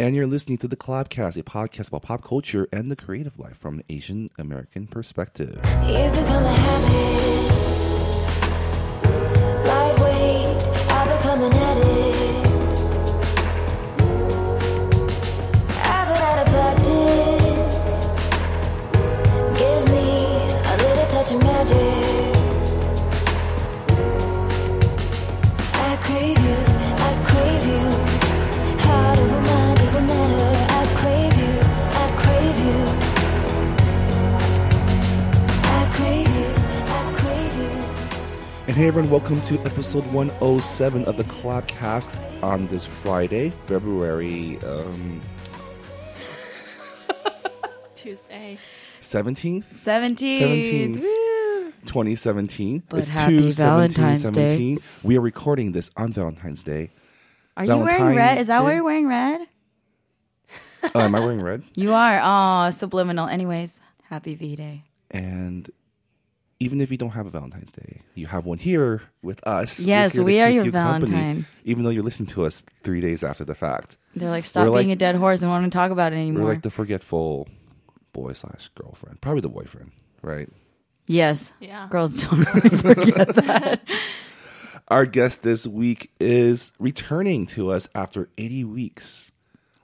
And you're listening to the Collabcast, a podcast about pop culture and the creative life from an Asian American perspective. And everyone, welcome to episode 107 of the Collabcast on this Friday, February um, Tuesday. 17th, 17th. 17th. Woo. 2017. But happy Valentine's Day. We are recording this on Valentine's Day. Are you wearing red? Is that Day? why you're wearing red? Uh, am I wearing red? You are. Oh, subliminal. Anyways, happy V Day. And even if you don't have a Valentine's Day, you have one here with us. Yes, here to we are your you company, Valentine. even though you're listening to us three days after the fact. They're like, stop We're like- being a dead horse and want to talk about it We're anymore. like the forgetful boy slash girlfriend, probably the boyfriend, right? yes. Yeah. Girls don't really forget that. Our guest this week is returning to us after 80 weeks.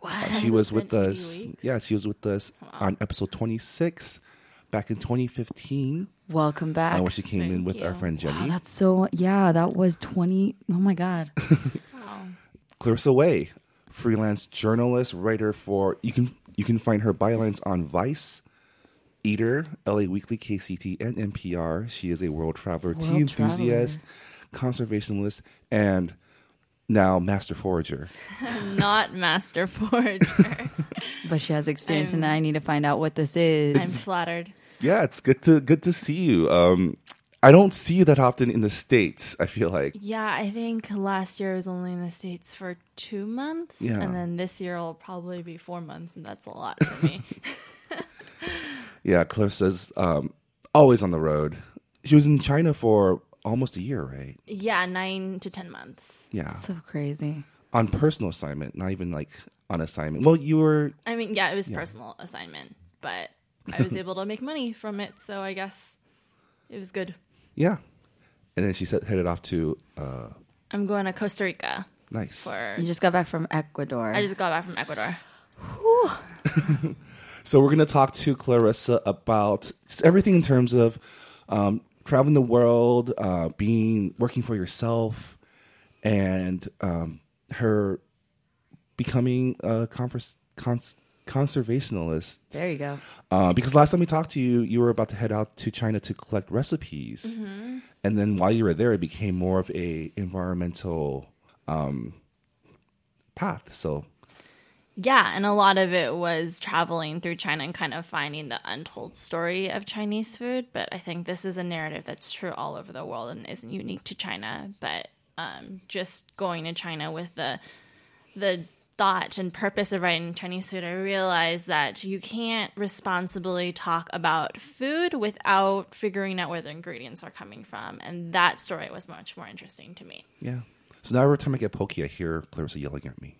Uh, she was with us. weeks? Yeah, she was with us on episode 26 back in 2015 Welcome back. uh, when she came in Thank with our you. friend Wow, Jenny. that's so, yeah, that was 20. Oh my God. wow. Clarissa Wei, freelance journalist, writer for you can you can find her bylines on Vice, Eater, LA Weekly, KCET, and NPR. She is a world traveler, tea World enthusiast, conservationist, and now master forager. Not Master Forager. But she has experience, and I'm- I need to find out what this is. I'm flattered. Yeah, it's good to good to see you. Um, I don't see you that often in the states. I feel like Yeah, I think last year I was only in the States for two months. Yeah. And then this year will probably be four months, and that's a lot for me. yeah, Clarissa's um, always on the road. She was in China for almost a year, right? yeah, nine to 10 months. Yeah, so crazy. on personal assignment, not even like on assignment. Well, you were I mean, yeah, it was personal assignment, but I was able to make money from it, so I guess it was good. Yeah. And then she said, headed off to uh, I'm going to Costa Rica nice. for. You just got back from Ecuador. I just got back from Ecuador. So we're going to talk to Clarissa about just everything in terms of um, traveling the world, uh, being working for yourself, and um, her becoming a converse, cons- conservationalist. there you go. Uh, because last time we talked to you, you were about to head out to China to collect recipes, and then while you were there, it became more of a environmental um, path. So Yeah, and a lot of it was traveling through China and kind of finding the untold story of Chinese food. But I think this is a narrative that's true all over the world and isn't unique to China. But um, just going to China with the the thought and purpose of writing Chinese food, I realized that you can't responsibly talk about food without figuring out where the ingredients are coming from. And that story was much more interesting to me. yeah. So now every time I get pokey, I hear Clarissa yelling at me.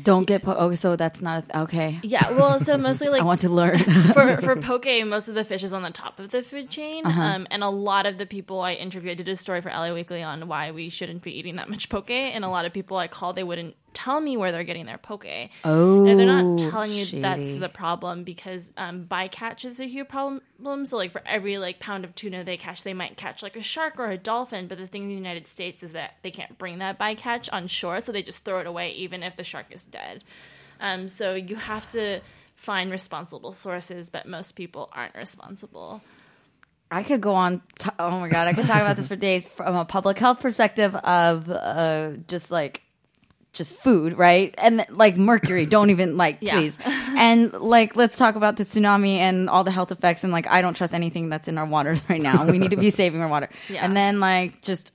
Don't get, po- oh, so that's not, th- okay. Yeah, well, so mostly like I want to learn. for for poke, most of the fish is on the top of the food chain, um, and a lot of the people I interviewed, I did a story for LA Weekly on why we shouldn't be eating that much poke, and a lot of people I called, they wouldn't tell me where they're getting their poke. oh, and they're not telling you that's the problem because um, bycatch is a huge problem. So like for every like pound of tuna they catch, they might catch like a shark or a dolphin. But the thing in the United States is that they can't bring that bycatch on shore, so they just throw it away even if the shark is dead. Um, so you have to find responsible sources, but most people aren't responsible. I could go on. T- oh my god, I could talk about this for days from a public health perspective of uh, just like just food, right? And like mercury. don't even like Yeah. please. And like let's talk about the tsunami and all the health effects. And like I don't trust anything that's in our waters right now. We need to be saving our water. Yeah. And then like just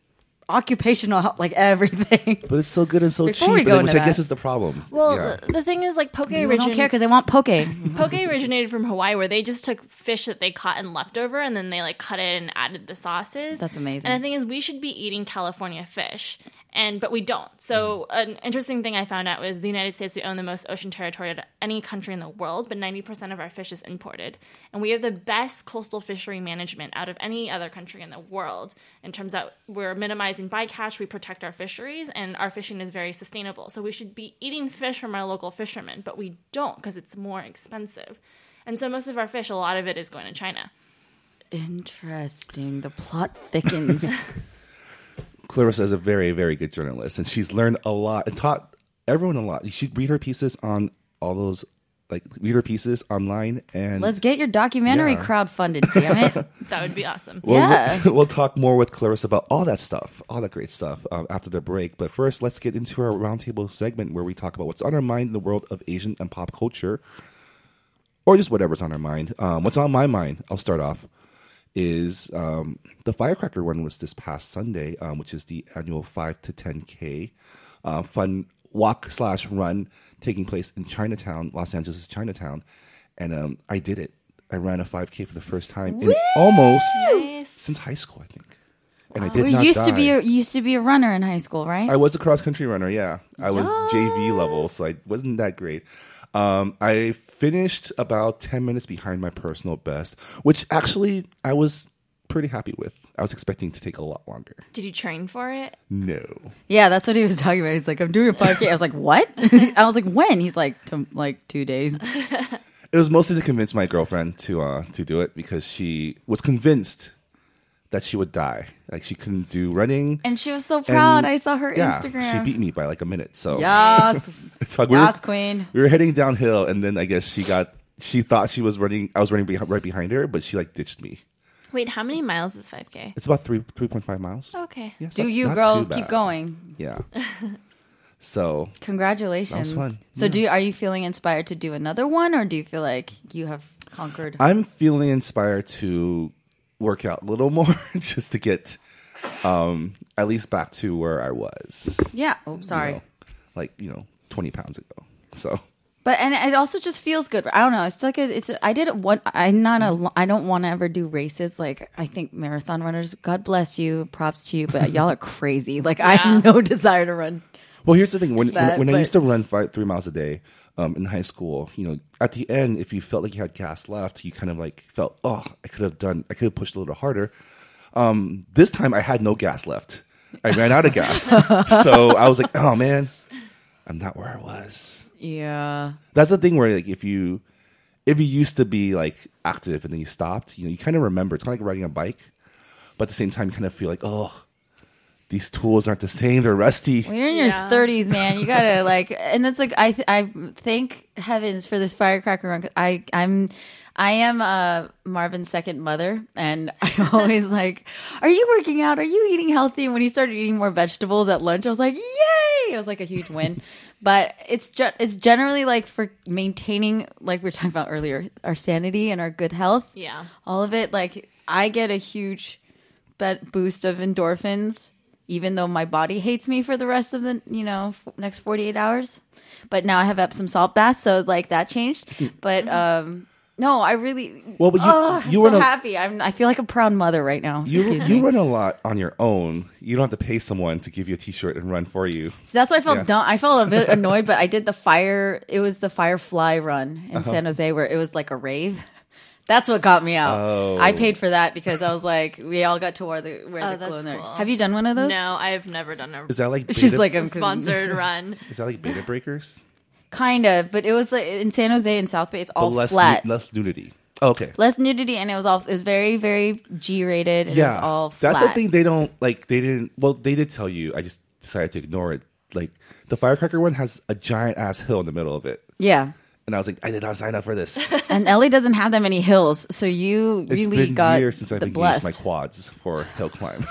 occupational health, like everything. But it's so good and so Before cheap, we go which into I guess is the problem. Well, Yeah. the, the thing is, like poke People don't care because they want poke. Poke originated from Hawaii, where they just took fish that they caught and left over, and then they like cut it and added the sauces. That's amazing. And the thing is, we should be eating California fish. And but we don't. So mm-hmm. an interesting thing I found out was the United States we own the most ocean territory of any country in the world, but 90% of our fish is imported. And we have the best coastal fishery management out of any other country in the world in terms that we're minimizing bycatch, we protect our fisheries, and our fishing is very sustainable. So we should be eating fish from our local fishermen, but we don't because it's more expensive. And so most of our fish, a lot of it is going to China. Interesting. The plot thickens. Clarissa is a very, very good journalist, and she's learned a lot and taught everyone a lot. You should read her pieces on all those, like read her pieces online, and Let's get your documentary Yeah. crowdfunded, damn it. That would be awesome. We'll, Yeah. we'll, we'll talk more with Clarissa about all that stuff, all that great stuff um, after the break. But first, let's get into our roundtable segment where we talk about what's on our mind in the world of Asian and pop culture, or just whatever's on our mind. Um, what's on my mind? I'll start off. Is um, the Firecracker one was this past Sunday, um, which is the annual five to ten k uh, fun walk slash run taking place in Chinatown, Los Angeles, Chinatown, and um, I did it. I ran a five k for the first time in almost Nice. since high school, I think. And I did We not used to be a, you used to be a runner in high school, right? I was a cross country runner. Yeah, I was JV level, so I wasn't that great. Um, I finished about ten minutes behind my personal best, which actually I was pretty happy with. I was expecting to take a lot longer. Did you train for it? No, yeah, that's what he was talking about. He's like, I'm doing a 5K. I was like, what? I was like, when? He's like, to, like two days. it was mostly to convince my girlfriend to uh, to do it because she was convinced that she would die. Like she couldn't do running. And she was so proud. And- I saw her yeah, Instagram. she beat me by like a minute. So Yes. it's like we were- queen. we were heading downhill and then i guess she got she thought she was running i was running behind, right behind her but she like ditched me Wait, how many miles is 5K? it's about 3 3.5 miles Okay. Yeah, Do not- you, not girl. Keep going. yeah so Congratulations. That was fun. So, do you, are you feeling inspired to do another one, or do you feel like you have conquered? i'm feeling inspired to work out a little more just to get um at least back to where i was yeah. Oh, you sorry. know, like you know 20 pounds ago so But and it also just feels good. I don't know. It's like a, it's. I did it one. I'm not a. I don't want to ever do races. Like I think marathon runners. God bless you. Props to you. But y'all are crazy. Like I have no desire to run. Well, here's the thing. When That, when, when I used to run five, three miles a day um, in high school, you know, at the end, if you felt like you had gas left, you kind of like felt, oh, I could have done, I could have pushed a little harder. Um, this time, I had no gas left. I ran out of gas, so I was like, oh man, I'm not where I was. Yeah. That's the thing where like if you if you used to be like active and then you stopped, you know, you kind of remember. It's kind of like riding a bike, but at the same time, you kind of feel like, oh, these tools aren't the same. They're rusty. When you're in your Yeah. 30s, man, you gotta like, and it's like I th- I thank heavens for this firecracker run. 'cause I I'm I am uh, Marvin's second mother, and I always like, "Are you working out? Are you eating healthy?" And when he started eating more vegetables at lunch, I was like, "Yay!" It was like a huge win. but it's ju- it's generally like for maintaining, like we were talking about earlier, our sanity and our good health. Yeah. all of it. Like I get a huge bet boost of endorphins, even though my body hates me for the rest of the you know f- next forty eight hours. But now I have Epsom salt baths, so like that changed. But um, no, I really Well, but you- oh, you I'm so a- happy. I'm I feel like a proud mother right now. You you run a lot on your own. You don't have to pay someone to give you a T-shirt and run for you. So that's why I felt Yeah. dumb. I felt a bit annoyed, but I did the fire. It was the Firefly run Uh-huh. in San Jose where it was like a rave. That's what got me out. Oh. I paid for that because I was like, we all got to wear the wear Oh, the that's clothes. there. cool. Have you done one of those? No, I've never done a Is that like She's like, I'm sponsored run. is that like Bay to Breakers? kind of, but it was like in San Jose and South Bay. It's all But less flat, nu- less nudity. Oh, okay. less nudity, and it was all. It was very very G rated. And it was Yeah, all flat. that's the thing. They don't like. They didn't. Well, they did tell you. I just decided to ignore it. Like the firecracker one has a giant ass hill in the middle of it, Yeah. And I was like, I did not sign up for this. And LA doesn't have that many hills, so you It's really been got years since I the think blessed. used my quads for hill climb.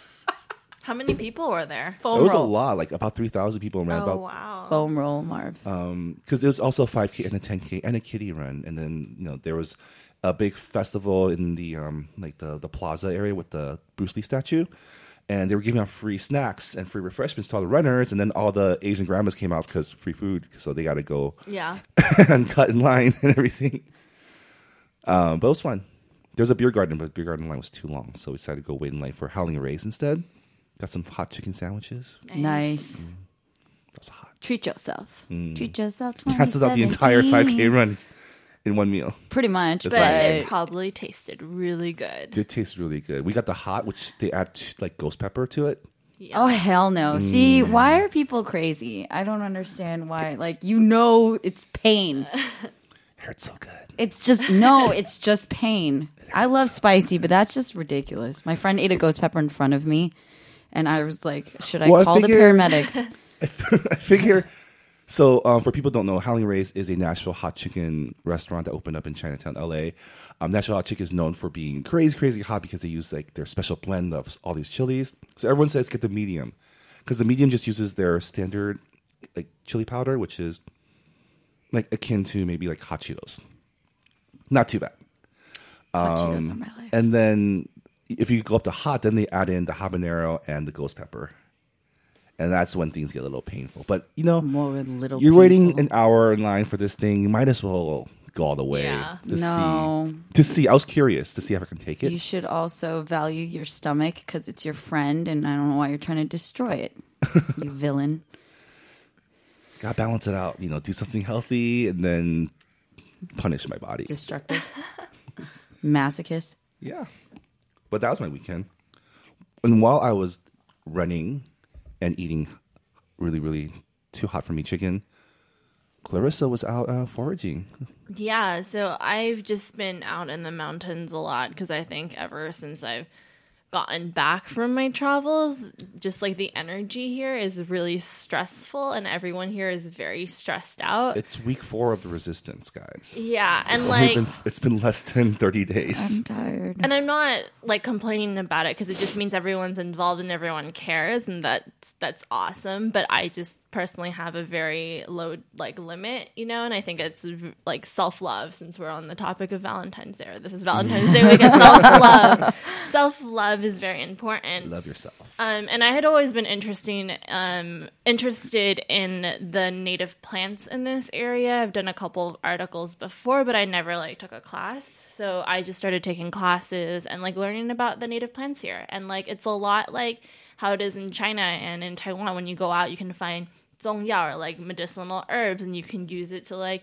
How many people were there? foam it was a lot, like about three thousand people around. Oh about wow. Foam roll, Marv. because there was also a 5k and a 10k and a kitty run and then you know there was a big festival in the um like the the plaza area with the bruce lee statue and they were giving out free snacks and free refreshments to all the runners and then all the asian grandmas came out because free food so they got to go Yeah. and cut in line and everything um but it was fun there was a beer garden but the beer garden line was too long so we decided to go wait in line for howling rays instead Got some hot chicken sandwiches. Nice. That's hot. Treat yourself. Treat yourself. Cancelled out the entire 5K run in one meal. Pretty much, That's but But amazing. it probably tasted really good. Did taste really good. We got the hot, which they add t- like ghost pepper to it. Yeah. oh hell no! See, Mm. why are people crazy? I don't understand why. Like you know, it's pain. Hurts so good. It's just no, it's just pain. I love spicy, but that's just ridiculous. My friend ate a ghost pepper in front of me, and I was like, "Should I Well, I call figure- the paramedics?" I figure. So, um, for people who don't know, Howling Ray's is a Nashville hot chicken restaurant that opened up in Chinatown, LA. Um, Nashville hot chicken is known for being crazy, crazy hot because they use like their special blend of all these chilies. So everyone says get the medium because the medium just uses their standard like chili powder, which is like akin to maybe like hot Cheetos. Not too bad. Hot Um, Cheetos are my life. And then if you go up to hot, then they add in the habanero and the ghost pepper. And that's when things get a little painful. But you know, More a little. you're waiting an hour in line for this thing. You might as well go all the way Yeah. to No. see. To see, I was curious to see if I can take it. You should also value your stomach because it's your friend, and I don't know why you're trying to destroy it. you villain. Gotta balance it out. You know, do something healthy and then punish my body. Destructive. Masochist. Yeah. But that was my weekend. And while I was running and eating really, really too hot for me chicken, Clarissa was out uh, foraging. Yeah, so I've just been out in the mountains a lot because I think ever since I've gotten back from my travels, just like the energy here is really stressful and everyone here is very stressed out. It's week four of the resistance, guys. yeah, and It's like been, it's been less than 30 days. I'm tired. and I'm not like complaining about it because it just means everyone's involved and everyone cares and that's that's awesome, but I just personally have a very low like limit, you know, and I think it's like self-love since we're on the topic of Valentine's Day. This is Valentine's Day week. Self-love. Self-love is very important. Love yourself. Um, and I had always been interesting, um, interested in the native plants in this area. I've done a couple of articles before, but I never like took a class. So I just started taking classes and like learning about the native plants here. And like it's a lot like how it is in China and in Taiwan. When you go out, you can find 中药 or like medicinal herbs, and you can use it to like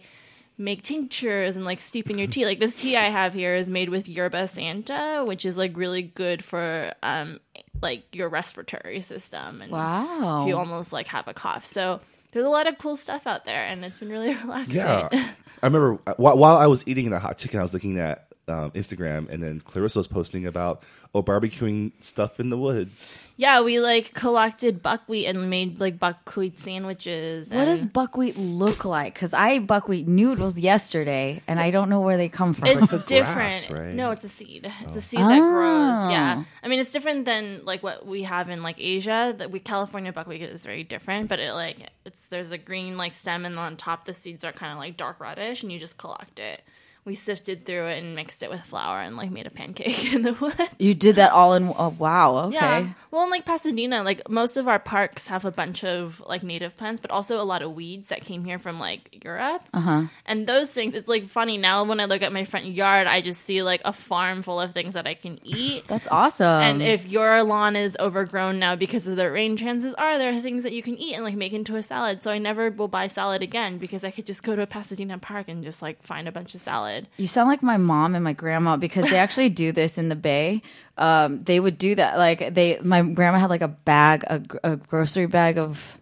make tinctures and like steep in your tea. Like this tea I have here is made with yerba santa, which is like really good for um like your respiratory system and Wow. you almost like have a cough. So there's a lot of cool stuff out there, and it's been really relaxing. Yeah. I remember uh, while, while I was eating the hot chicken, I was looking at um, Instagram, and then Clarissa was posting about oh barbecuing stuff in the woods. Yeah, we like collected buckwheat and made like buckwheat sandwiches. What and- does buckwheat look like? Because I ate buckwheat noodles yesterday, and I don't know where they come from. It's like different. grass, right? No, it's a seed. It's a seed that grows. Oh. Yeah, I mean it's different than like what we have in like Asia. That we California buckwheat is very different, but it like it's there's a green like stem, and on top the seeds are kind of like dark reddish, and you just collect it. We sifted through it and mixed it with flour and like made a pancake in the woods. you did that all in. Oh, wow. Okay. Yeah. Well, in like Pasadena, like most of our parks have a bunch of like native plants, but also a lot of weeds that came here from like Europe. Uh huh. And those things, it's like funny now when I look at my front yard, I just see like a farm full of things that I can eat. That's awesome. And if your lawn is overgrown now because of the rain, chances are there are things that you can eat and like make into a salad. So I never will buy salad again because I could just go to a Pasadena park and just like find a bunch of salad. You sound like my mom and my grandma because they actually do this in the Bay. Um, they would do that. Like they, my grandma had like a bag, a, a grocery bag of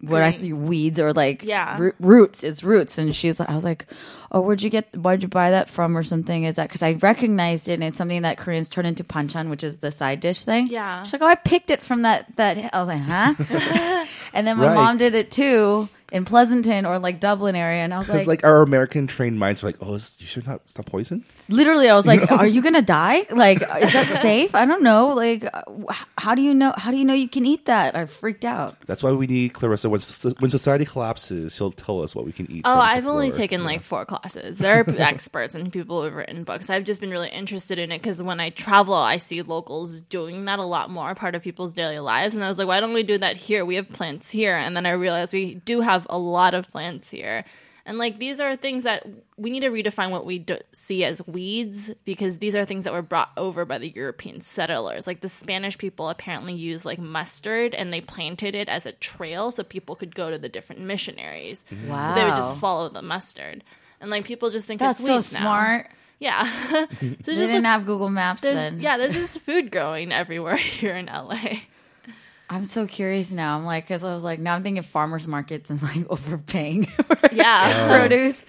what I think weeds or like Yeah. roo- roots. It's roots, and she's like, I was like, oh, where'd you get? Where'd you buy that from or something? Is that because I recognized it? and It's something that Koreans turn into panchan, which is the side dish thing. Yeah. she's like, oh, I picked it from that. That I was like, huh? and then my Right. mom did it too in Pleasanton or like Dublin area, and I was Because like, like our American trained minds are like, oh, is, you should not stop poison. literally i was like are you gonna die like is that safe i don't know like how do you know how do you know you can eat that i freaked out That's why we need Clarissa. When so- when society collapses, she'll tell us what we can eat. Oh, I've only floor. taken like four classes. There are experts and people who've written books. I've just been really interested in it because when I travel, I see locals doing that a lot more, part of people's daily lives. And I was like, why don't we do that here? We have plants here. And then I realized we do have a lot of plants here. And like these are things that we need to redefine what we do- see as weeds because these are things that were brought over by the European settlers. Like the Spanish people apparently used like mustard and they planted it as a trail so people could go to the different missionaries. Wow. So they would just follow the mustard. And like people just think That's it's so weeds now. smart. Yeah. so They just didn't a, have Google Maps then. yeah, there's just food growing everywhere here in LA. I'm so curious now. I'm like, because I was like, now I'm thinking farmers markets and like overpaying for Yeah. produce.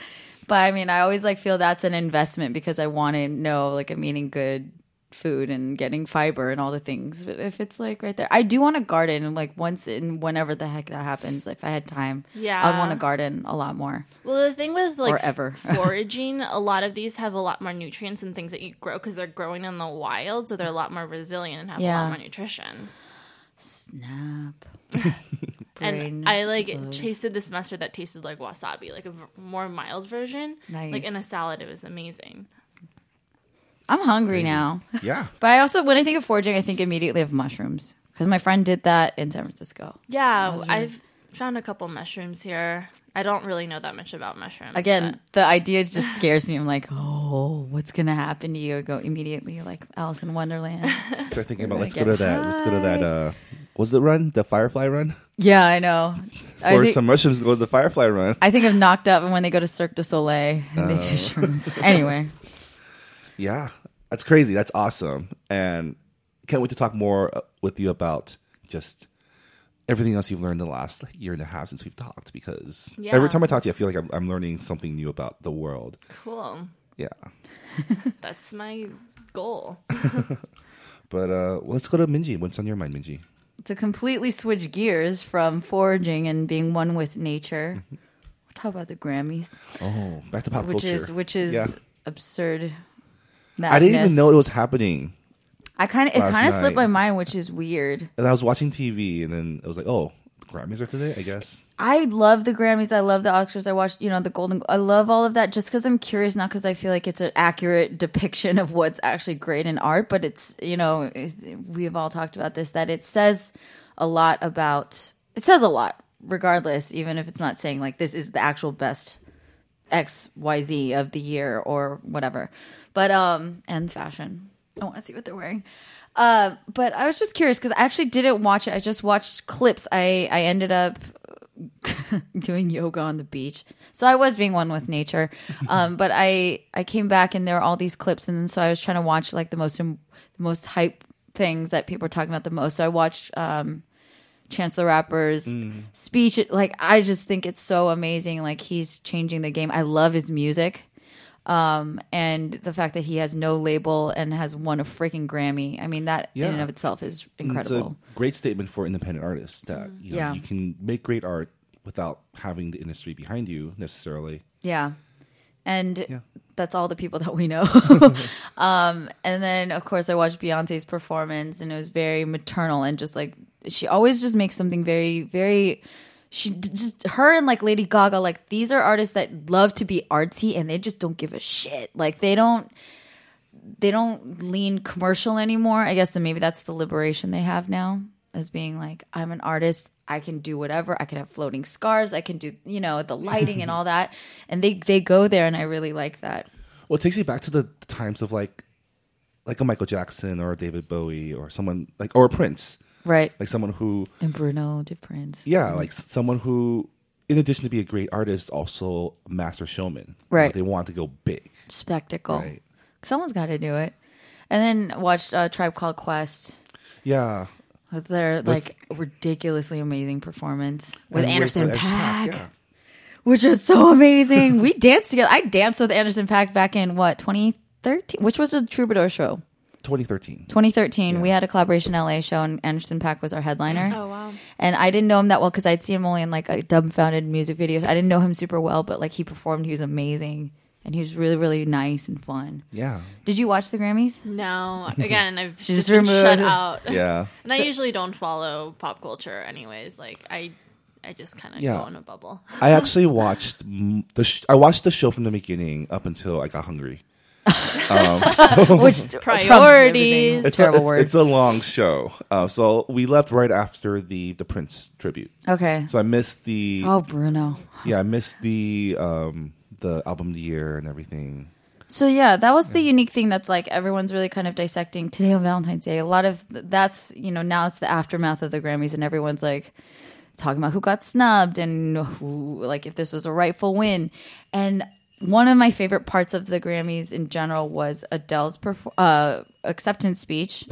But I mean, I always like feel that's an investment because I want to know like I'm eating good food and getting fiber and all the things. But if it's like right there, I do want to garden and like once and whenever the heck that happens, if I had time, Yeah. I'd want to garden a lot more. Well, the thing with like Or ever. foraging, a lot of these have a lot more nutrients and things that you grow because they're growing in the wild, so they're a lot more resilient and have a lot more nutrition. Snap. And I like blow. tasted this mustard that tasted like wasabi, like a v- more mild version. Like in a salad, it was amazing. I'm hungry now. Yeah. But I also, when I think of foraging, I think immediately of mushrooms because my friend did that in San Francisco. Yeah, I've found a couple mushrooms here. I don't really know that much about mushrooms. Again, but- the idea just scares me. I'm like, oh, what's gonna happen to you? I go immediately like Alice in Wonderland. Start thinking about let's go to that. Let's go to that. Uh, what's the run? The Firefly run. yeah, I know. I think, some mushrooms go to the Firefly run. I think of knocked up and when they go to Cirque du Soleil and they do shrooms. Anyway, Yeah, that's crazy. That's awesome, and can't wait to talk more uh, with you about just everything else you've learned in the last year and a half since we've talked. Because Yeah. every time I talk to you, I feel like I'm, I'm learning something new about the world. cool. Yeah, That's my goal. but uh, let's go to Minji. What's on your mind, Minji? to completely switch gears from foraging and being one with nature, we'll talk about the Grammys, Oh, back to pop which culture. is which is Yeah. absurd. I didn't even know it was happening. I kind of it kind of slipped my mind, which is weird. And I was watching TV, and then it was like, oh, the Grammys are today. I guess. I love the Grammys. I love the Oscars. I watched, you know, the Golden. I love all of that just because I'm curious, not because I feel like it's an accurate depiction of what's actually great in art, but it's, you know, we've all talked about this that it says a lot about. It says a lot, regardless, even if it's not saying like this is the actual best X Y Z of the year or whatever. But um, and fashion. I want to see what they're wearing. Uh, but I was just curious because I actually didn't watch it. I just watched clips. I I ended up doing yoga on the beach. So I was being one with nature. Um, but I I came back and there were all these clips, and so I was trying to watch like the most the most hype things that people were talking about the most. So I watched um, Chance the Rapper's speech. Like I just think it's so amazing. Like he's changing the game. I love his music. Um, and the fact that he has no label and has won a freaking Grammy. I mean, that in and of itself is It's incredible. a great statement for independent artists that you, know, Yeah. you can make great art without having the industry behind you necessarily. Yeah. And Yeah. that's all the people that we know. um, and then, of course, I watched Beyonce's performance, and it was very maternal and just like she always just makes something very, very. She just her and like Lady Gaga, like these are artists that love to be artsy and they just don't give a shit. Like they don't, they don't lean commercial anymore. I guess then maybe that's the liberation they have now as being like, I'm an artist. I can do whatever. I can have floating scarves. I can do, you know, the lighting and all that. And they, they go there and I really like that. Well, it takes you back to the times of like, like a Michael Jackson or a David Bowie or someone like or a Prince, Right. like someone who, And Bruno de Prince. yeah, like someone who, in addition to be a great artist, also a master showman. Right. they want to go big. Spectacle. Right. Someone's got to do it. And then watched uh, Tribe Called Quest Yeah. with their like ridiculously amazing performance with And Anderson Anderson Paak. yeah. which is so amazing. we danced together. I danced with Anderson Paak back in what 2013, which was a Troubadour show. 2013. 2013, we had a collaboration LA show, and Anderson Paak was our headliner. Oh wow. And I didn't know him that well because I'd seen him only in like a Dumbfoundead music videos. I didn't know him super well, but like he performed, he was amazing, and he was really, really nice and fun. Yeah. Did you watch the Grammys? No, again, I've She's just just been shut out. Yeah. And I usually don't follow pop culture, anyways. Like I, I just kind of Yeah. go in a bubble. I actually watched the sh- I watched the show from the beginning up until I got hungry. Um, so Which Priorities. it's a, terrible it's, word. it's a long show. Uh, so we left right after the the Prince tribute. okay. So I missed the oh, Bruno. yeah, I missed the um the album of the year and everything. So yeah, that was the unique thing that's like everyone's really kind of dissecting today on Valentine's Day. A lot of that's you know now it's the aftermath of the Grammys and everyone's like talking about who got snubbed and who like if this was a rightful win. And one of my favorite parts of the Grammys in general was Adele's perfor- uh, acceptance speech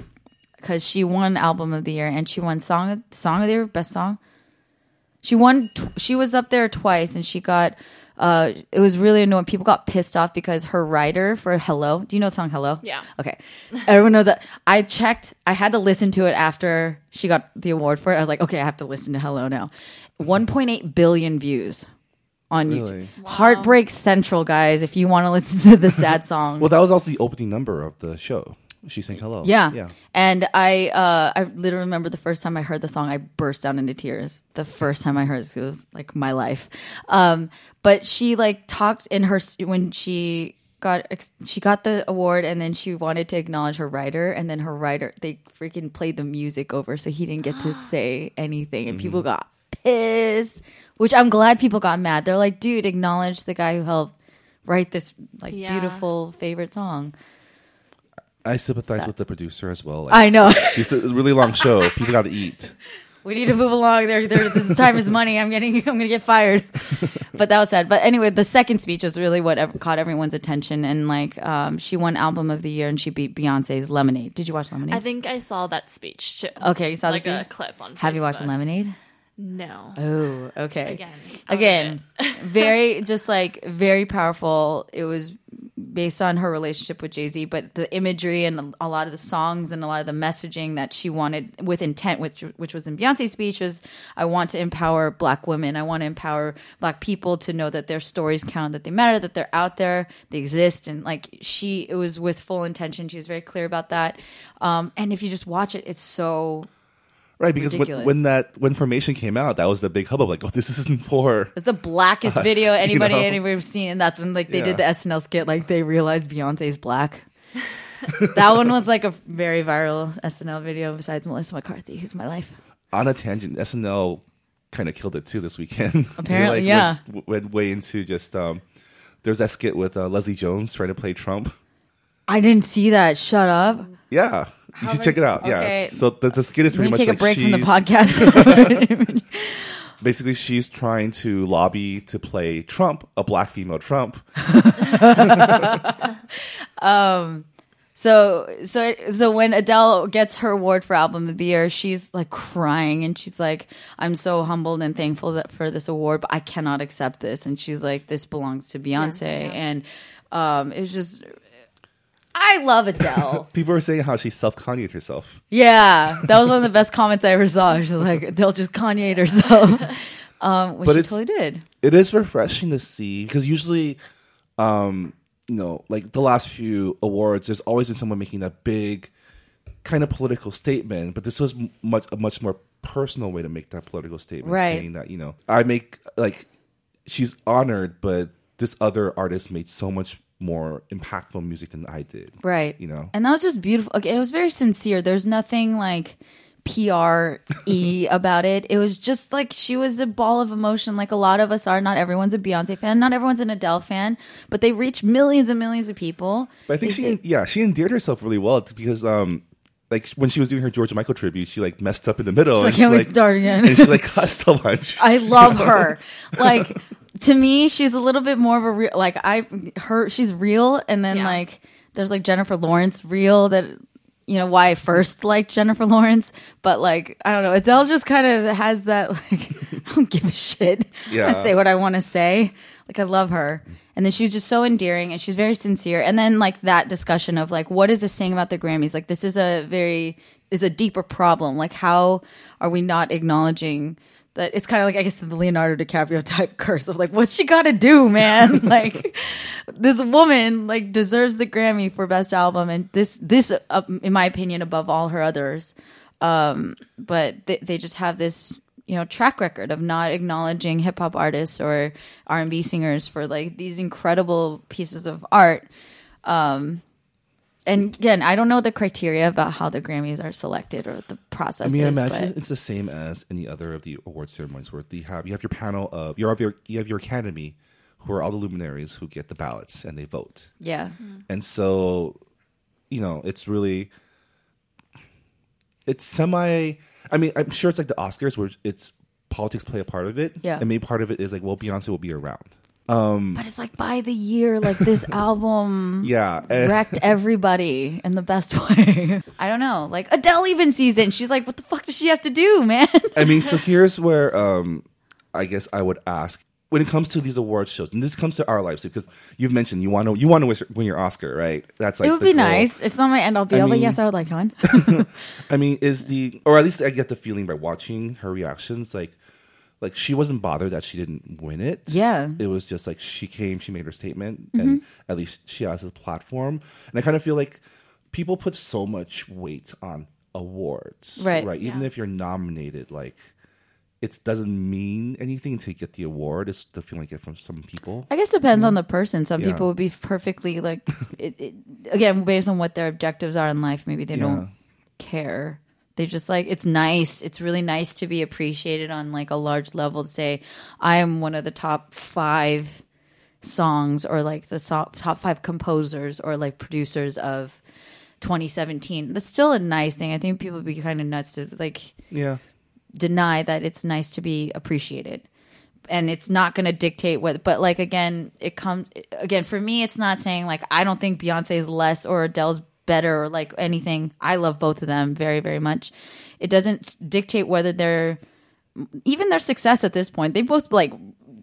because she won album of the year and she won song song of the year best song. She won. T- she was up there twice, and she got. Uh, it was really annoying. People got pissed off because her writer for "Hello." Do you know the song "Hello"? Yeah. Okay. Everyone knows that. I checked. I had to listen to it after she got the award for it. I was like, okay, I have to listen to "Hello" now. 1.8 billion views on YouTube. Really? Heartbreak Central, guys. If you want to listen to the sad song, Well, that was also the opening number of the show. She sang hello. Yeah. yeah. And I uh I literally remember the first time I heard the song I burst down into tears. The first time I heard it, it was like my life. Um but she like talked in her when she got ex- she got the award and then she wanted to acknowledge her writer and then her writer they freaking played the music over so he didn't get to say anything and people got pissed which I'm glad people got mad. They're like, "Dude, acknowledge the guy who helped write this like Yeah. beautiful favorite song." I sympathize Sad. with the producer as well. Like, I know. it's a really long show. People got to eat. we need to move along. There, there. This time is money. I'm getting. I'm gonna get fired. but that was sad. But anyway, the second speech was really what caught everyone's attention, and like, um, she won album of the year, and she beat Beyonce's Lemonade. Did you watch Lemonade? I think I saw that speech too. okay, you saw like the a clip on. Have you watched Lemonade? No. Oh, okay. Again. Again, very just like very powerful. It was based on her relationship with Jay Z, but the imagery and a lot of the songs and a lot of the messaging that she wanted with intent, which which was in Beyonce's speech, was I want to empower Black women. I want to empower Black people to know that their stories count, that they matter, that they're out there, they exist, and like she, it was with full intention. She was very clear about that. Um, and if you just watch it, it's so Right, because when, Ridiculous. when that when formation came out, that was the big hubbub. Like, oh, this isn't for. It's the blackest Us, video you anybody know? anybody's seen, and that's when like they did the Yeah. SNL skit. Like they realized Beyonce's black. that one was like a very viral SNL video. Besides Melissa McCarthy, who's my life. On a tangent, SNL kind of killed it too this weekend. They, Apparently, yeah. Went, went way into just. um There's that skit with uh, Leslie Jones trying to play Trump. I didn't see that. Shut up. Yeah, you should check it out. Okay. Yeah. So the, the skit is Let pretty me much take a break from the she's- podcast. basically she's trying to lobby to play Trump, a black female Trump. So so so when Adele gets her award for album of the year, she's like crying and she's like, "I'm so humbled and thankful that for this award, but I cannot accept this." And she's like, "This belongs to Beyonce." Beyonce, yeah. And um, it's just, I love Adele. People are saying how she self Kanye'd herself. yeah, that was one of the best comments I ever saw. She's like, Adele just Kanye'd herself, um, which But she totally did. It is refreshing to see because usually, um, you know, like the last few awards, there's always been someone making that big kind of political statement, but this was much a much more personal way to make that political statement, Right. saying that you know I make like she's honored, but this other artist made so much more impactful music than I did, Right. You know, And that was just beautiful. Okay, it was very sincere. There's nothing like PR e about it. It was just like she was a ball of emotion, like a lot of us are. Not everyone's a Beyonce fan, not everyone's an Adele fan, but they reach millions and millions of people. But I think They she, say- yeah, she endeared herself really well because, um, like when she was doing her George Michael tribute, she like messed up in the middle. She's like, and "Can we like- start again?" And she like cussed a bunch. I love her. Like to me, she's a little bit more of a real. Like I, her, she's real, and then Yeah. like there's like Jennifer Lawrence real that you know why I first liked Jennifer Lawrence, but like I don't know, Adele just kind of has that like I don't give a shit. I Yeah. say what I want to say. Like I love her. And then she's just so endearing and she's very sincere. And then like that discussion of like what is this saying about the Grammys? Like this is a very is a deeper problem. Like how are we not acknowledging that it's kind of like I guess the Leonardo DiCaprio type curse of like what's she got to do, man? like this woman like deserves the Grammy for best album and this this uh, in my opinion above all her others. Um but they, they just have this you know track record of not acknowledging hip hop artists or R&B singers for like these incredible pieces of art Um, and again, I don't know the criteria about how the Grammys are selected or the process. I mean, I imagine but- it's the same as any other of the award ceremonies where you have you have your panel of you have your you have your academy, who are all the luminaries who get the ballots and they vote. yeah, mm-hmm. And so, you know, it's really it's semi I mean, I'm sure it's like the Oscars where it's politics play a part of it. Yeah. And maybe part of it is like, well, Beyonce will be around. But it's like by the year, like this album Yeah. wrecked everybody in the best way. I don't know. Like Adele even sees it, and she's like, "What the fuck does she have to do, man?" I mean, so here's where um, I guess I would ask when it comes to these award shows, and this comes to our lives because you've mentioned you want to you want to win your Oscar, right? That's like it would be goal. nice. It's not my end all be all, but yes, I would like one. I mean, is the or at least I get the feeling by watching her reactions, like like she wasn't bothered that she didn't win it. Yeah. Mm-hmm. it was just like she came, she made her statement, and at least she has a platform. And I kind of feel like people put so much weight on awards, Right. Right, even Yeah. if you're nominated, like. It doesn't mean anything to get the award. It's the feeling I get from some people. I guess depends on the person. Some Yeah. people would be perfectly like, it, it, again, based on what their objectives are in life. Maybe they Yeah. don't care. They just like it's nice. It's really nice to be appreciated on like a large level. To say I am one of the top five songs, or like the so- top five composers, or like producers of 2017. That's still a nice thing. I think people would be kind of nuts to like Yeah, deny that it's nice to be appreciated and it's not going to dictate what but like again it comes again for me it's not saying like i don't think beyonce is less or adele's better or like anything i love both of them very very much it doesn't dictate whether they're even their success at this point they both like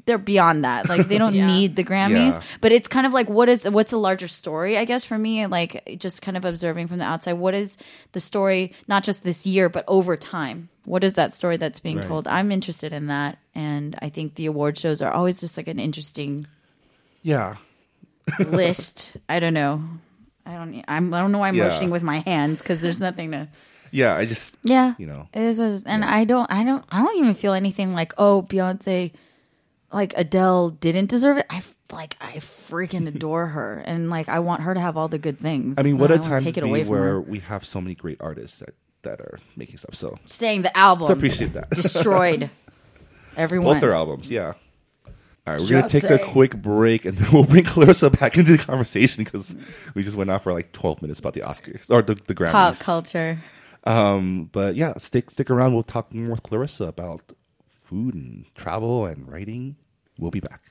they're beyond that like they don't Yeah. need the grammys Yeah. but it's kind of like what is what's a larger story i guess for me like just kind of observing from the outside what is the story not just this year but over time what is that story that's being Right. told i'm interested in that and i think the award shows are always just like an interesting yeah. list i don't know i don't I'm, i don't know why i'm Yeah. motioning with my hands because there's nothing to Yeah, I just yeah You know. it is what it is. and i don't i don't i don't even feel anything like oh beyonce like adele didn't deserve it I like i freaking adore her and like i want her to have all the good things I mean, So what a time take to it be away from where her we have so many great artists that that are making stuff. So saying the album let's appreciate that. destroyed everyone Both their albums, yeah. All right, we're gonna Just take a quick break and then we'll bring Clarissa back into the conversation because we just went off for like twelve minutes about the Oscars or the, the Grammys. pop culture Um, but yeah, stick stick around. We'll talk more with Clarissa about food and travel and writing. We'll be back.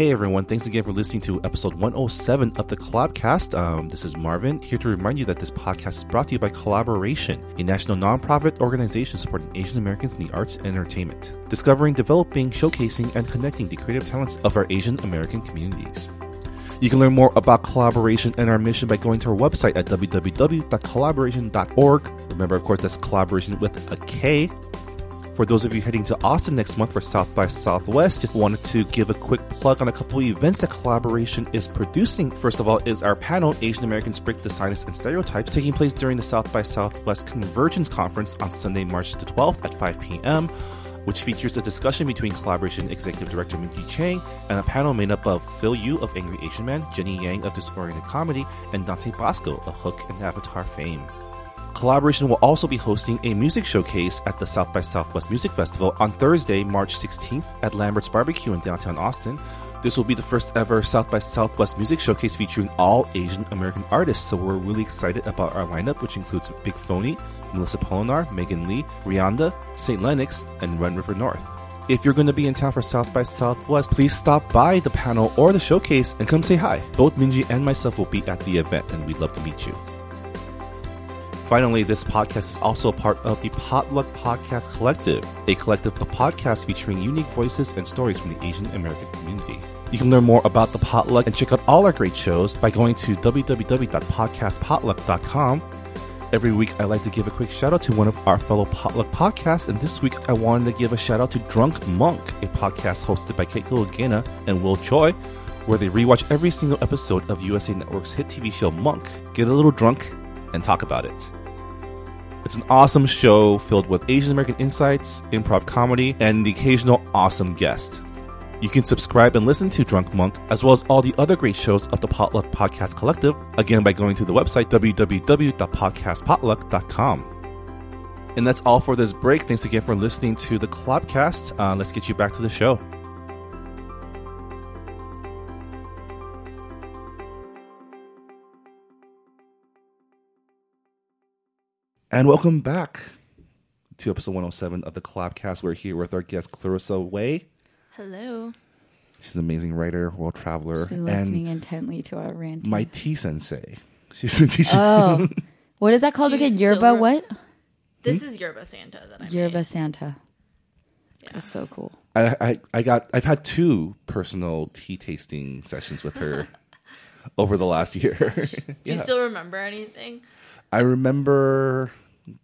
Hey everyone, thanks again for listening to episode 107 of the Collabcast. Um, this is Marvin, here to remind you that this podcast is brought to you by Collaboration, a national nonprofit organization supporting Asian Americans in the arts and entertainment, discovering, developing, showcasing, and connecting the creative talents of our Asian American communities. You can learn more about collaboration and our mission by going to our website at www.collaboration.org. Remember, of course, that's collaboration with a K. For those of you heading to Austin next month for South by Southwest, just wanted to give a quick plug on a couple events that Collaboration is producing. First of all, is our panel Asian Americans Break the Silence and Stereotypes, taking place during the South by Southwest Convergence Conference on Sunday, March the 12th at 5 p.m which features a discussion between collaboration executive director Minji Chang and a panel made up of Phil Yu of Angry Asian Man, Jenny Yang of Disoriented Comedy, and Dante Basco of Hook and Avatar fame. Collaboration will also be hosting a music showcase at the South by Southwest Music Festival on Thursday, March 16th at Lambert's Barbecue in downtown Austin. This will be the first ever South by Southwest music showcase featuring all Asian American artists, so we're really excited about our lineup, which includes Big Phony, Melissa Polinar, Megan Lee, Rihanna, St. Lennox, and Run River North. If you're going to be in town for South by Southwest, please stop by the panel or the showcase and come say hi. Both Minji and myself will be at the event, and we'd love to meet you. Finally, this podcast is also a part of the Potluck Podcast Collective, a collective of podcasts featuring unique voices and stories from the Asian American community. You can learn more about the Potluck and check out all our great shows by going to www.podcastpotluck.com. Every week, I like to give a quick shout out to one of our fellow Potluck podcasts, and this week I wanted to give a shout out to Drunk Monk, a podcast hosted by Keiko Agena and Will Choi, where they rewatch every single episode of USA Network's hit TV show Monk, get a little drunk, and talk about it. It's an awesome show filled with Asian American insights, improv comedy, and the occasional awesome guest. You can subscribe and listen to Drunk Monk, as well as all the other great shows of the Potluck Podcast Collective, again by going to the website www.podcastpotluck.com. And that's all for this break. Thanks again for listening to the Clubcast. Uh, let's get you back to the show. And welcome back to episode 107 of the Collabcast. We're here with our guest, Clarissa Wei. Hello. She's an amazing writer, world traveler, She's listening and intently to our rant. my tea sensei. She's been teaching. oh, what is that called She's again? Yerba re- what? This hmm? is Yerba Santa that I Yerba made. Santa. That's so cool. I, I, I got. I've had two personal tea tasting sessions with her over the last year. Do you Yeah. still remember anything? I remember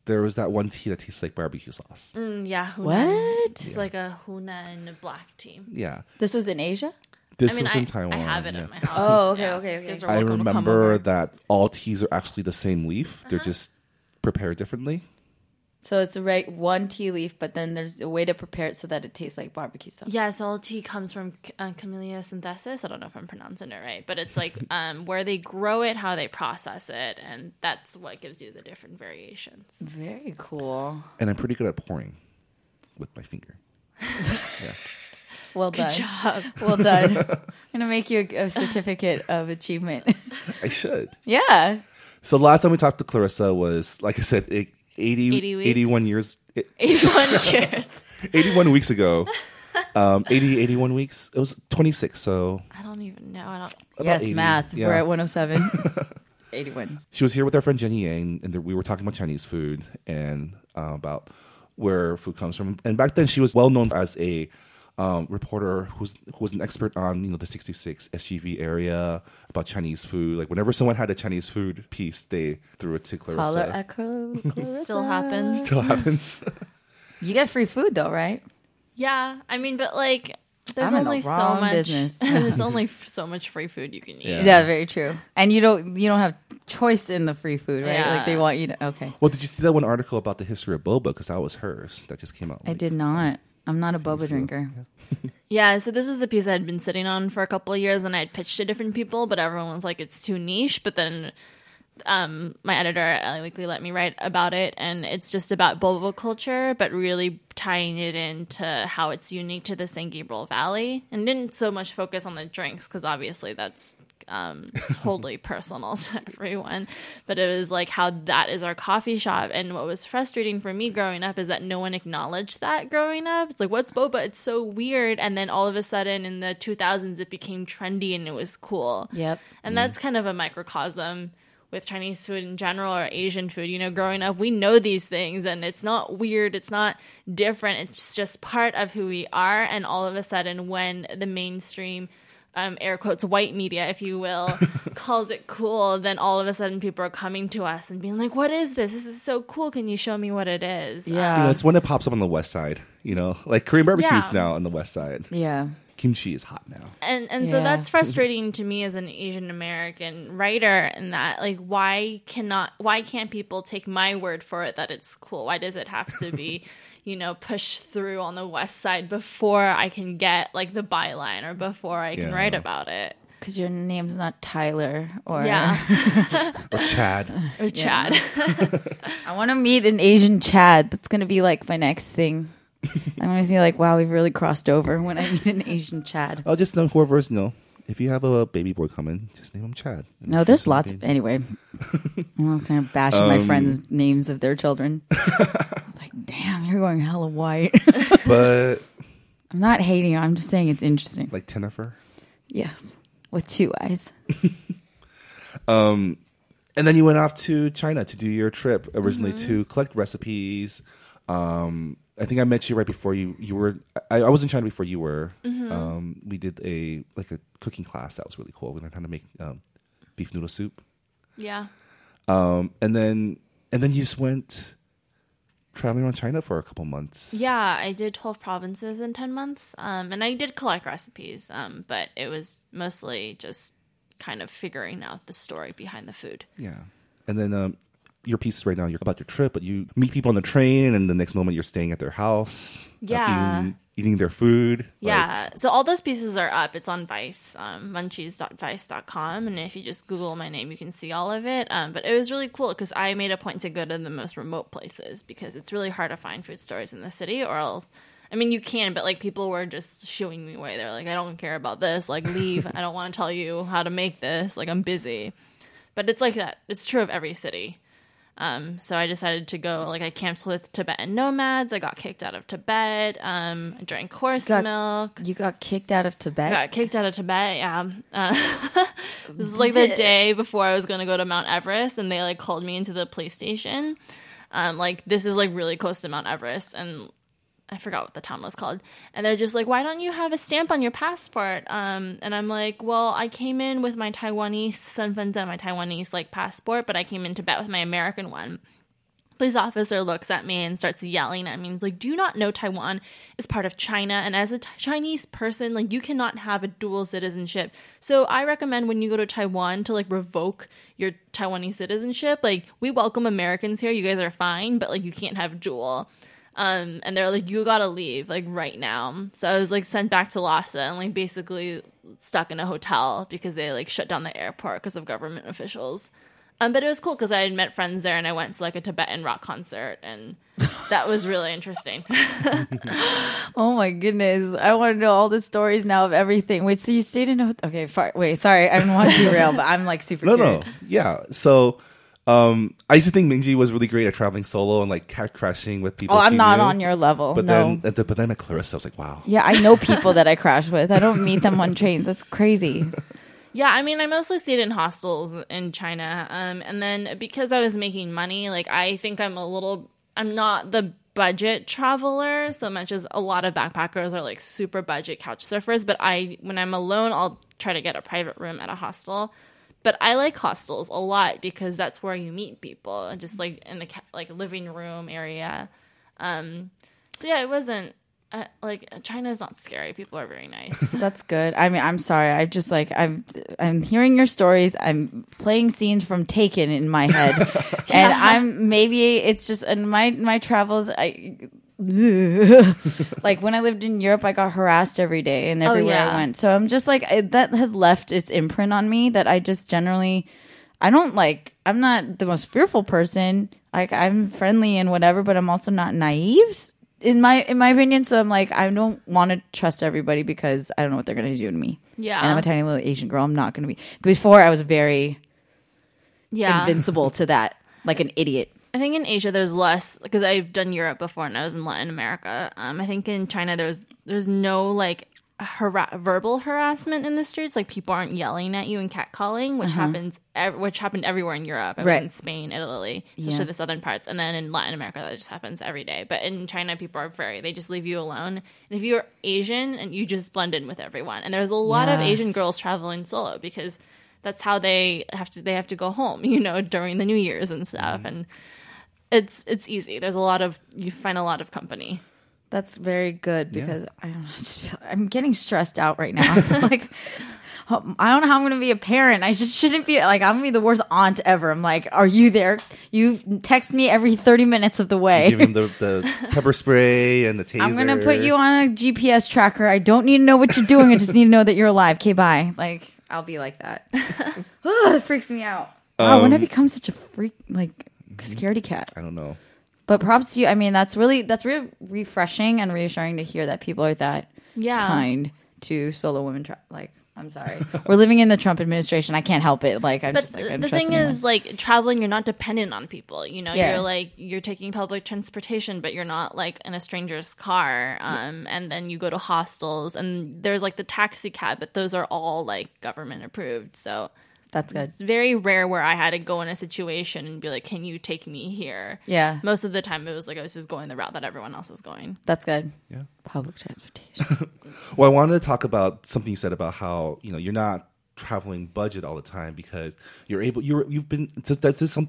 there was that one tea that tastes like barbecue sauce. Mm, yeah. Hunan. What? It's like a Hunan black tea. Yeah, This was in Asia? this I mean, was I, in Taiwan. I have it yeah. in my house. Oh, okay, Yeah. okay, okay. You guys I welcome to come remember that all teas are actually the same leaf. Uh-huh. They're just prepared differently. So it's the right one tea leaf, but then there's a way to prepare it so that it tastes like barbecue sauce. Yes, all tea comes from uh, Camellia sinensis. I don't know if I'm pronouncing it right, but it's like um, where they grow it, how they process it, and that's what gives you the different variations. Very cool. And I'm pretty good at pouring with my finger. Well Good done. job. Well done. I'm gonna make you a, a certificate of achievement. I should. yeah. So last time we talked to Clarissa was, like I said, it- 80, 80 81 years, 81 years. 81 weeks ago. Um, 80, 81 weeks. It was 26. So I don't even know. I don't. yes, 80, math. yeah. We're at 107. 81. she was here with our friend Jenny Yang, and we were talking about Chinese food and uh, about where food comes from. And back then, she was well known as a um, reporter who's who was an expert on you know the 66 SGV area about Chinese food. Like whenever someone had a Chinese food piece, they threw it to Clarissa. Holler at Clarissa. Still happens. Still happens. You get free food though, right? Yeah, I mean, but like, there's I'm in the only so much. business. there's only f- so much free food you can eat. Yeah. Yeah, very true. And you don't you don't have choice in the free food, right? Yeah. Like they want you to. Okay, well, did you see that one article about the history of boba? Because that was hers. That just came out. I did not. I'm not a boba drinker. Yeah, so this was the piece I had been sitting on for a couple of years, and I had pitched to different people, but everyone was like, "It's too niche." But then, um, my editor at LA Weekly let me write about it, and it's just about boba culture, but really tying it into how it's unique to the San Gabriel Valley, and didn't so much focus on the drinks because obviously that's um, totally personal to everyone. But it was like how that is our coffee shop. And what was frustrating for me growing up is that no one acknowledged that growing up. It's like, what's boba? It's so weird. And then all of a sudden in the 2000s, it became trendy and it was cool. Yep. And that's kind of a microcosm with Chinese food in general or Asian food. You know, growing up, we know these things and it's not weird, it's not different, it's just part of who we are. And all of a sudden, when the mainstream, um, air quotes, white media, if you will, calls it cool, then all of a sudden people are coming to us and being like, What is this? This is so cool. Can you show me what it is? Yeah. You know, it's when it pops up on the west side. You know, like Korean barbecues Yeah. now on the west side. Yeah. Kimchi is hot now. and and so that's frustrating to me as an Asian American writer in that like why cannot why can't people take my word for it that it's cool why does it have to be you know push through on the west side before I can get like the byline or before I can Yeah. write about it Because your name's not Tyler or. yeah Or Chad. or Chad I want to meet an Asian Chad. That's going to be like my next thing. I'm going to be like, wow, we've really crossed over when I meet an Asian Chad. I'll just know whoever's no. If you have a baby boy coming, just name him Chad. No, there's lots. Of, Anyway, I'm not going to bash my Um, friends' names of their children. Damn, you're going hella white. But I'm not hating. I'm just saying it's interesting. like Jennifer. Yes, with two eyes. Um, and then you went off to China to do your trip originally to collect recipes. Um, I think I met you right before you you were. I, I was in China before you were. Um, we did a like a cooking class that was really cool. We learned how to make um, beef noodle soup. yeah Um, and then and then you just went traveling around China for a couple months. yeah I did 12 provinces in 10 months um and I did collect recipes um but it was mostly just kind of figuring out the story behind the food Yeah. And then um, your piece right now you're about your trip, but you meet people on the train, and the next moment you're staying at their house, uh, Yeah. Eating their food. Like, Yeah, so all those pieces are up. It's on Vice, um, munchies.vice.com. And if you just Google my name, you can see all of it. Um, but it was really cool because I made a point to go to the most remote places because it's really hard to find food stores in the city or else. I mean, you can, but like people were just shooing me away. They're like, I don't care about this. Like, leave. I don't want to tell you how to make this. Like, I'm busy. But it's like that. It's true of every city. Um, so I decided to go. Like I camped with Tibetan nomads. I got kicked out of Tibet. Um, I drank horse Got- milk. You got kicked out of Tibet. Got kicked out of Tibet. Yeah. Uh, this is like the day before I was going to go to Mount Everest, and they like called me into the police station. Um, like this is like really close to Mount Everest, and I forgot what the town was called. And they're just like, "Why don't you have a stamp on your passport?" Um, and I'm like, "Well, I came in with my Taiwanese Sanfenzhen, my Taiwanese like passport, but I came in Tibet with my American one." police officer looks at me and starts yelling at me. He's like, "Do you not know Taiwan is part of China? And as a t- Chinese person, like you cannot have a dual citizenship. So I recommend when you go to Taiwan to like revoke your Taiwanese citizenship. Like we welcome Americans here. You guys are fine, but like you can't have dual." Um, and they're like, "You gotta leave like right now." So I was like sent back to Lhasa and like basically stuck in a hotel because they like shut down the airport because of government officials. Um, but it was cool because I had met friends there, and I went to like a Tibetan rock concert, and that was really interesting. Oh my goodness. I want to know all the stories now of everything. Wait, so you stayed in a hotel? Okay, far, wait, sorry. I didn't want to derail, but I'm like super No, curious. no, yeah. So, um, I used to think Minji was really great at traveling solo and like cat crashing with people. Oh, I'm not knew. on your level. But no. then, but then I met Clarissa. I was like, wow. yeah, I know people that I crash with. I don't meet them on trains. That's crazy. yeah, I mean, I mostly stayed in hostels in China, um, and then because I was making money, like I think I'm a little, I'm not the budget traveler so much as a lot of backpackers are like super budget couch surfers. But I, when I'm alone, I'll try to get a private room at a hostel. But I like hostels a lot because that's where you meet people, and just like in the like living room area. Um, so yeah, it wasn't uh, like is not scary. People are very nice. That's good. I mean, I'm sorry. I just like I'm I'm hearing your stories. I'm playing scenes from Taken in my head, and I'm maybe it's just in my my travels. I like when I lived in Europe, I got harassed every day and oh, everywhere yeah. I went. So I'm just like I, that has left its imprint on me. That I just generally I don't like. I'm not the most fearful person. Like I'm friendly and whatever, but I'm also not naive in my in my opinion. So I'm like I don't want to trust everybody because I don't know what they're going to do to me. Yeah. and I'm a tiny little Asian girl. I'm not going to be. Before I was very yeah, invincible to that, like an idiot. I think in Asia there's less because I've done Europe before and I was in Latin America. Um, I think in China there's there's no like hara- verbal harassment in the streets. Like people aren't yelling at you and catcalling, which happens ev- which happened everywhere in Europe. I was Uh-huh. Right. in Spain, Italy, especially Yeah. the southern parts, and then in Latin America that just happens every day. But in China, people are very they just leave you alone. And if you're Asian and you just blend in with everyone, and there's a lot of Asian girls traveling solo because that's how they have to they have to go home you know during the new year's and stuff and it's it's easy there's a lot of you find a lot of company That's very good because I don't know. I just feel, I'm getting stressed out right now. like, I don't know how I'm going to be a parent. I just shouldn't be like I'm going to be the worst aunt ever. I'm like, are you there? You text me every 30 minutes of the way. Give him the, the pepper spray and the taser. I'm going to put you on a GPS tracker. I don't need to know what you're doing. I just need to know that you're alive. Okay, bye. Like, I'll be like that. Ugh, it freaks me out. Wow, um, when I become such a freak, like, scaredy cat. I don't know. But props to you. I mean, that's really that's really refreshing and reassuring to hear that people are that Yeah. kind to solo women. Tra- like, I'm sorry, we're living in the Trump administration. I can't help it. Like, I'm but just like, I'm the thing is like traveling you're not dependent on people you know Yeah. you're like you're taking public transportation but you're not like in a stranger's car um and then you go to hostels and there's like the taxi cab but those are all like government approved so that's good. it's very rare where I had to go in a situation and be like, "Can you take me here?" Yeah. Most of the time, it was like I was just going the route that everyone else was going. That's good. Yeah. Public transportation. Well, I wanted to talk about something you said about how you know you're not traveling budget all the time because you're able. You're you've been. This, this is some.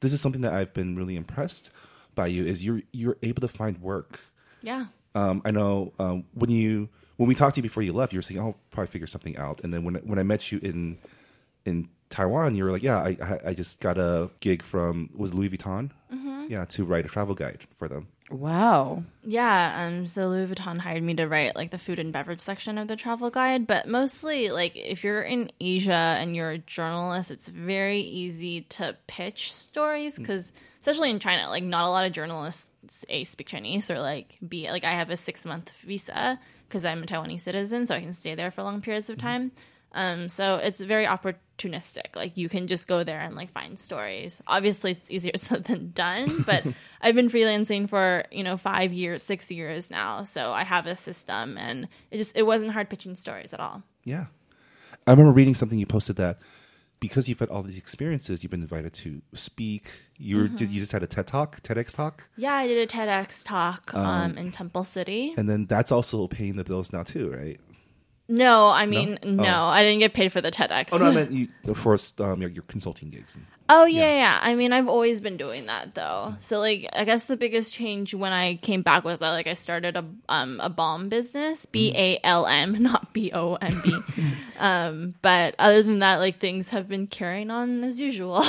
This is something that I've been really impressed by you. Is you're you're able to find work. Yeah. Um, I know um, when you when we talked to you before you left, you were saying, "I'll probably figure something out." And then when when I met you in in Taiwan, you were like, yeah, I I, I just got a gig from was Louis Vuitton, Mm-hmm. yeah, to write a travel guide for them. Wow. Yeah, um, so Louis Vuitton hired me to write like the food and beverage section of the travel guide, but mostly like if you're in Asia and you're a journalist, it's very easy to pitch stories because especially in China, like not a lot of journalists a speak Chinese or like b like I have a six month visa because I'm a Taiwanese citizen, so I can stay there for long periods of time. Um, so it's very opportunistic. Like you can just go there and like find stories. Obviously, it's easier said than done. But I've been freelancing for you know five years, six years now. So I have a system, and it just it wasn't hard pitching stories at all. Yeah, I remember reading something you posted that because you've had all these experiences, you've been invited to speak. You were, did you just had a TED talk, TEDx talk, Yeah, I did a TEDx talk um, in Temple City. and then that's also paying the bills now too, right? No, I mean no, Oh. I didn't get paid for the TEDx. Oh no, I meant you for um, your, your consulting gigs. Oh yeah, yeah, I mean, I've always been doing that though. So like, I guess the biggest change when I came back was that like I started a um a bomb business, B A L M, not B O M B. Um, but other than that, like things have been carrying on as usual.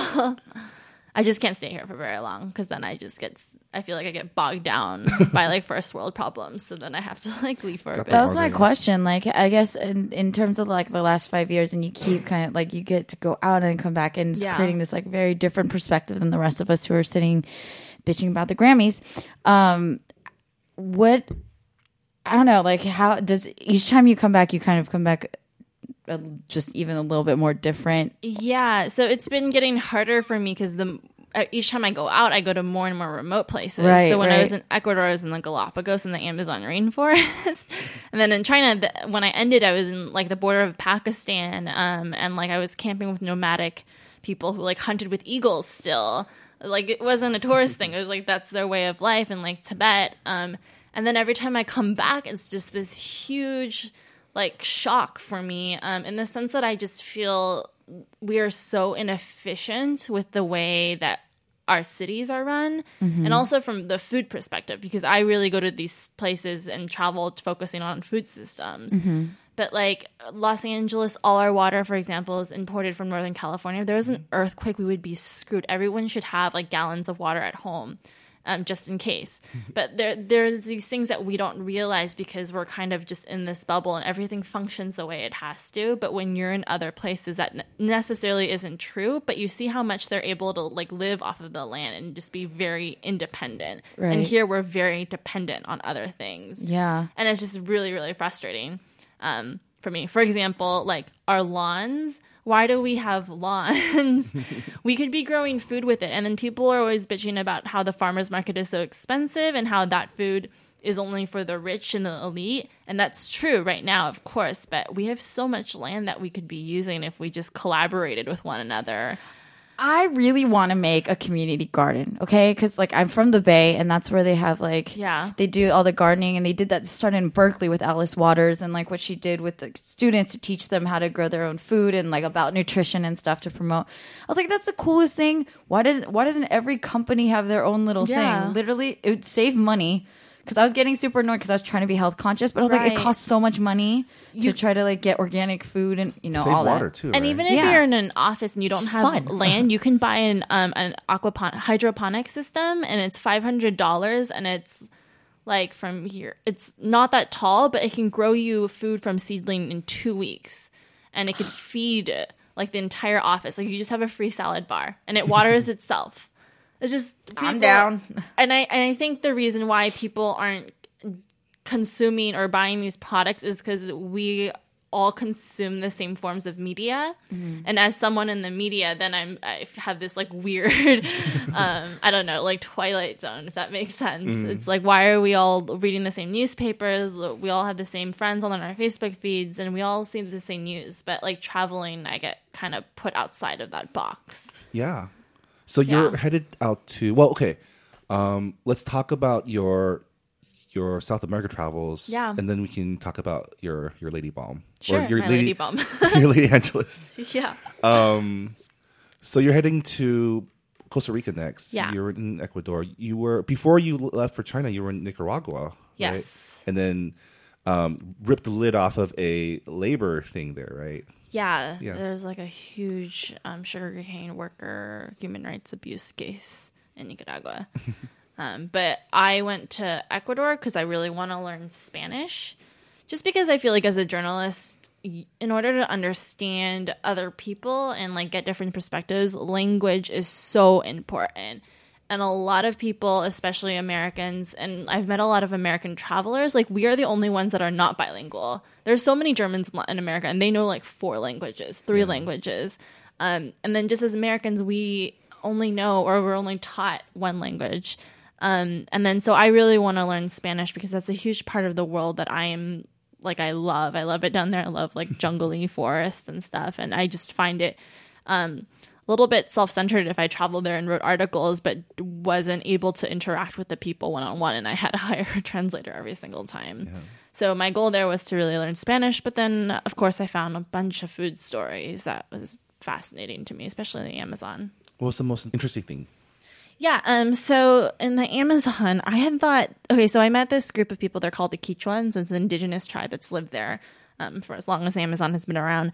I just can't stay here for very long because then I just get I feel like I get bogged down by like first world problems. So then I have to like leave for a bit. that. That was my question. Like, I guess in, in terms of like the last five years, and you keep kind of like you get to go out and come back, and it's Yeah. creating this like very different perspective than the rest of us who are sitting bitching about the Grammys. Um, what I don't know, like how does each time you come back, you kind of come back uh, just even a little bit more different. Yeah, so it's been getting harder for me because the uh, each time I go out, I go to more and more remote places. Right, so when I was in Ecuador, I was in the Galapagos and the Amazon rainforest, and then in China, the, when I ended, I was in like the border of Pakistan, um, and like I was camping with nomadic people who like hunted with eagles still. Like it wasn't a tourist thing; it was like that's their way of life in like Tibet. Um, and then every time I come back, it's just this huge like shock for me um, in the sense that I just feel we are so inefficient with the way that our cities are run mm-hmm. and also from the food perspective because I really go to these places and travel focusing on food systems. Mm-hmm. But like Los Angeles, all our water, for example, is imported from Northern California. If there was an mm-hmm. earthquake, we would be screwed. Everyone should have like gallons of water at home um, just in case. But there, there's these things that we don't realize because we're kind of just in this bubble and everything functions the way it has to. But when you're in other places, that necessarily isn't true. But you see how much they're able to like live off of the land and just be very independent. And here we're very dependent on other things Yeah. and it's just really really frustrating um, for me for example like our lawns why do we have lawns? We could be growing food with it. And then people are always bitching about how the farmers market is so expensive and how that food is only for the rich and the elite. And that's true right now of course but we have so much land that we could be using if we just collaborated with one another I really want to make a community garden, okay? Because like I'm from the Bay, and that's where they have like Yeah. they do all the gardening, and they did that started in Berkeley with Alice Waters, and like what she did with the students to teach them how to grow their own food and like about nutrition and stuff to promote. I was like, that's the coolest thing. Why does why doesn't every company have their own little Yeah. thing? Literally, it would save money. Because I was getting super annoyed because I was trying to be health conscious, but I was like, Right. it costs so much money to try to like get organic food and you know Save all water that. too, And right? even if Yeah. you're in an office and you don't It's have fun. land, you can buy an um an aquapon hydroponic system, and it's five hundred dollars, and it's like from here. It's not that tall, but it can grow you food from seedling in two weeks, and it can feed like the entire office. Like you just have a free salad bar, and it waters itself. It's just people- down. and I and I think the reason why people aren't consuming or buying these products is because we all consume the same forms of media. And as someone in the media then i'm i have this like weird um i don't know like twilight zone if that makes sense. It's like why are we all reading the same newspapers? We all have the same friends on our facebook feeds and we all see the same news. But like traveling i get kind of put outside of that box. Yeah. So you're headed out to well, okay. Um, let's talk about your your South America travels. Yeah. And then we can talk about your your Lady Balm. sure your my lady bum your Lady Angeles. yeah So you're heading to Costa Rica next. Yeah. You were in Ecuador. You were before you left for China. You were in Nicaragua. right? Yes. And then um, ripped the lid off of a labor thing there, right? Yeah, Yeah. there's like a huge um, sugarcane worker human rights abuse case in Nicaragua. um, but I went to Ecuador because I really want to learn Spanish, just because I feel like as a journalist, in order to understand other people and like get different perspectives, language is so important. And a lot of people, especially Americans, and I've met a lot of American travelers, like we are the only ones that are not bilingual. There's so many Germans in America, and they know like four languages, three languages. Um, and then just as Americans, we only know or we're only taught one language. Um, and then so I really want to learn Spanish because that's a huge part of the world that I am like I love. I love it down there. I love like jungly forests and stuff, and I just find it um, little bit self-centered if I traveled there and wrote articles, but wasn't able to interact with the people one-on-one, and I had to hire a translator every single time. So my goal there was to really learn Spanish, but then of course I found a bunch of food stories that was fascinating to me, especially in the Amazon. What was the most interesting thing? Yeah, um, so in the Amazon, I had thought okay, so I met this group of people, they're called the Quichuans, it's an indigenous tribe that's lived there um, for as long as the Amazon has been around.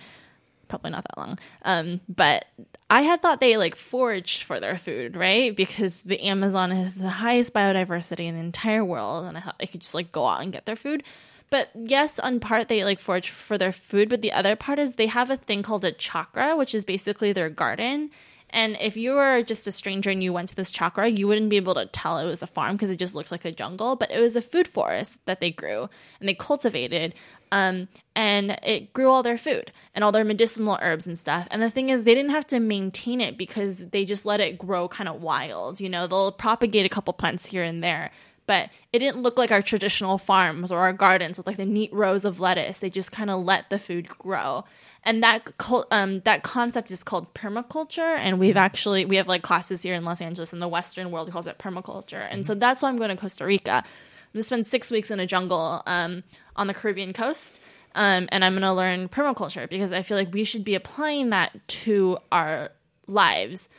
Probably not that long. Um, but I had thought they like foraged for their food, right? Because the Amazon has the highest biodiversity in the entire world, and I thought they could just like go out and get their food. But yes, on part they like forage for their food, but the other part is they have a thing called a chakra, which is basically their garden. And if you were just a stranger and you went to this chakra, you wouldn't be able to tell it was a farm because it just looks like a jungle. But it was a food forest that they grew and they cultivated. Um, and it grew all their food and all their medicinal herbs and stuff. And the thing is, they didn't have to maintain it because they just let it grow kind of wild. You know, they'll propagate a couple plants here and there. But it didn't look like our traditional farms or our gardens with like the neat rows of lettuce. They just kind of let the food grow and that um, that concept is called permaculture and we've actually we have like classes here in los angeles in the western world calls it permaculture and so that's why i'm going to costa rica i'm going to spend six weeks in a jungle um, on the caribbean coast um, and i'm going to learn permaculture because i feel like we should be applying that to our lives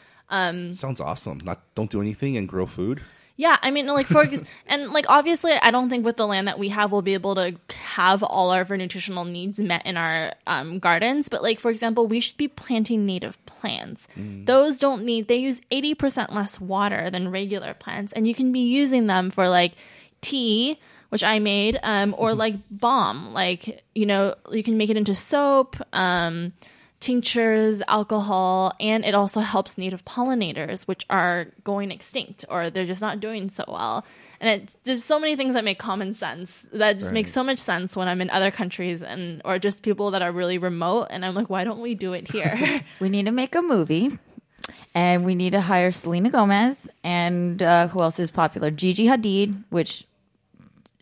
Sounds awesome. Not don't do anything and grow food. Yeah, I mean, like for and like obviously, I don't think with the land that we have, we'll be able to have all of our nutritional needs met in our um, gardens. But like for example, we should be planting native plants. Those don't need; they use eighty percent less water than regular plants, and you can be using them for like tea, which I made, um, or like balm. Like you know, you can make it into soap. Um, tinctures, alcohol, and it also helps native pollinators, which are going extinct or they're just not doing so well. And it, there's so many things that make common sense that just make Right. so much sense when I'm in other countries and or just people that are really remote. And I'm like, why don't we do it here? We need to make a movie. And we need to hire Selena Gomez and uh, who else is popular? Gigi Hadid, which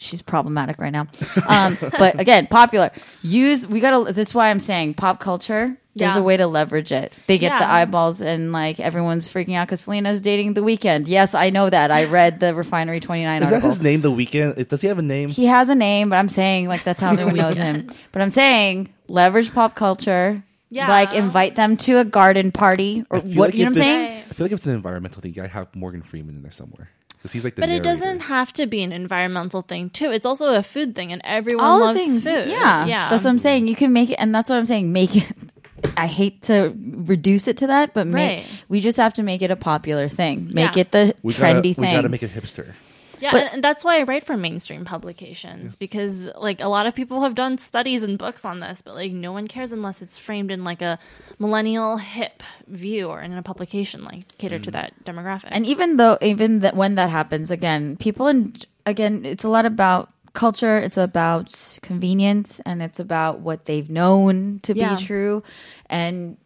she's problematic right now. Um, but again, popular. Use we gotta. This is why I'm saying pop culture. There's Yeah. a way to leverage it. They get the eyeballs, and like everyone's freaking out because Selena's dating the Weeknd. Yes, I know that. I read the Refinery 29 Is that article. his name? The Weeknd? Does he have a name? He has a name, but I'm saying like that's how everyone knows him. But I'm saying leverage pop culture. Yeah. Like invite them to a garden party or what like you know what I'm saying? I feel like if it's an environmental thing, I have Morgan Freeman in there somewhere because he's like the. but it doesn't have to be an environmental thing too. It's also a food thing, and everyone All loves things. food. Yeah. yeah. That's what I'm saying. You can make it and that's what I'm saying. Make it I hate to reduce it to that, but make, Right. we just have to make it a popular thing. Make Yeah. it the We trendy gotta, thing. We gotta make it hipster. Yeah, But- and, that's why I write for mainstream publications because like a lot of people have done studies and books on this, but like no one cares unless it's framed in like a millennial hip view or in a publication like catered to mm. that demographic. And even though, even that when that happens, again, people and again, it's a lot about culture. It's about convenience, and it's about what they've known to Yeah. be true. And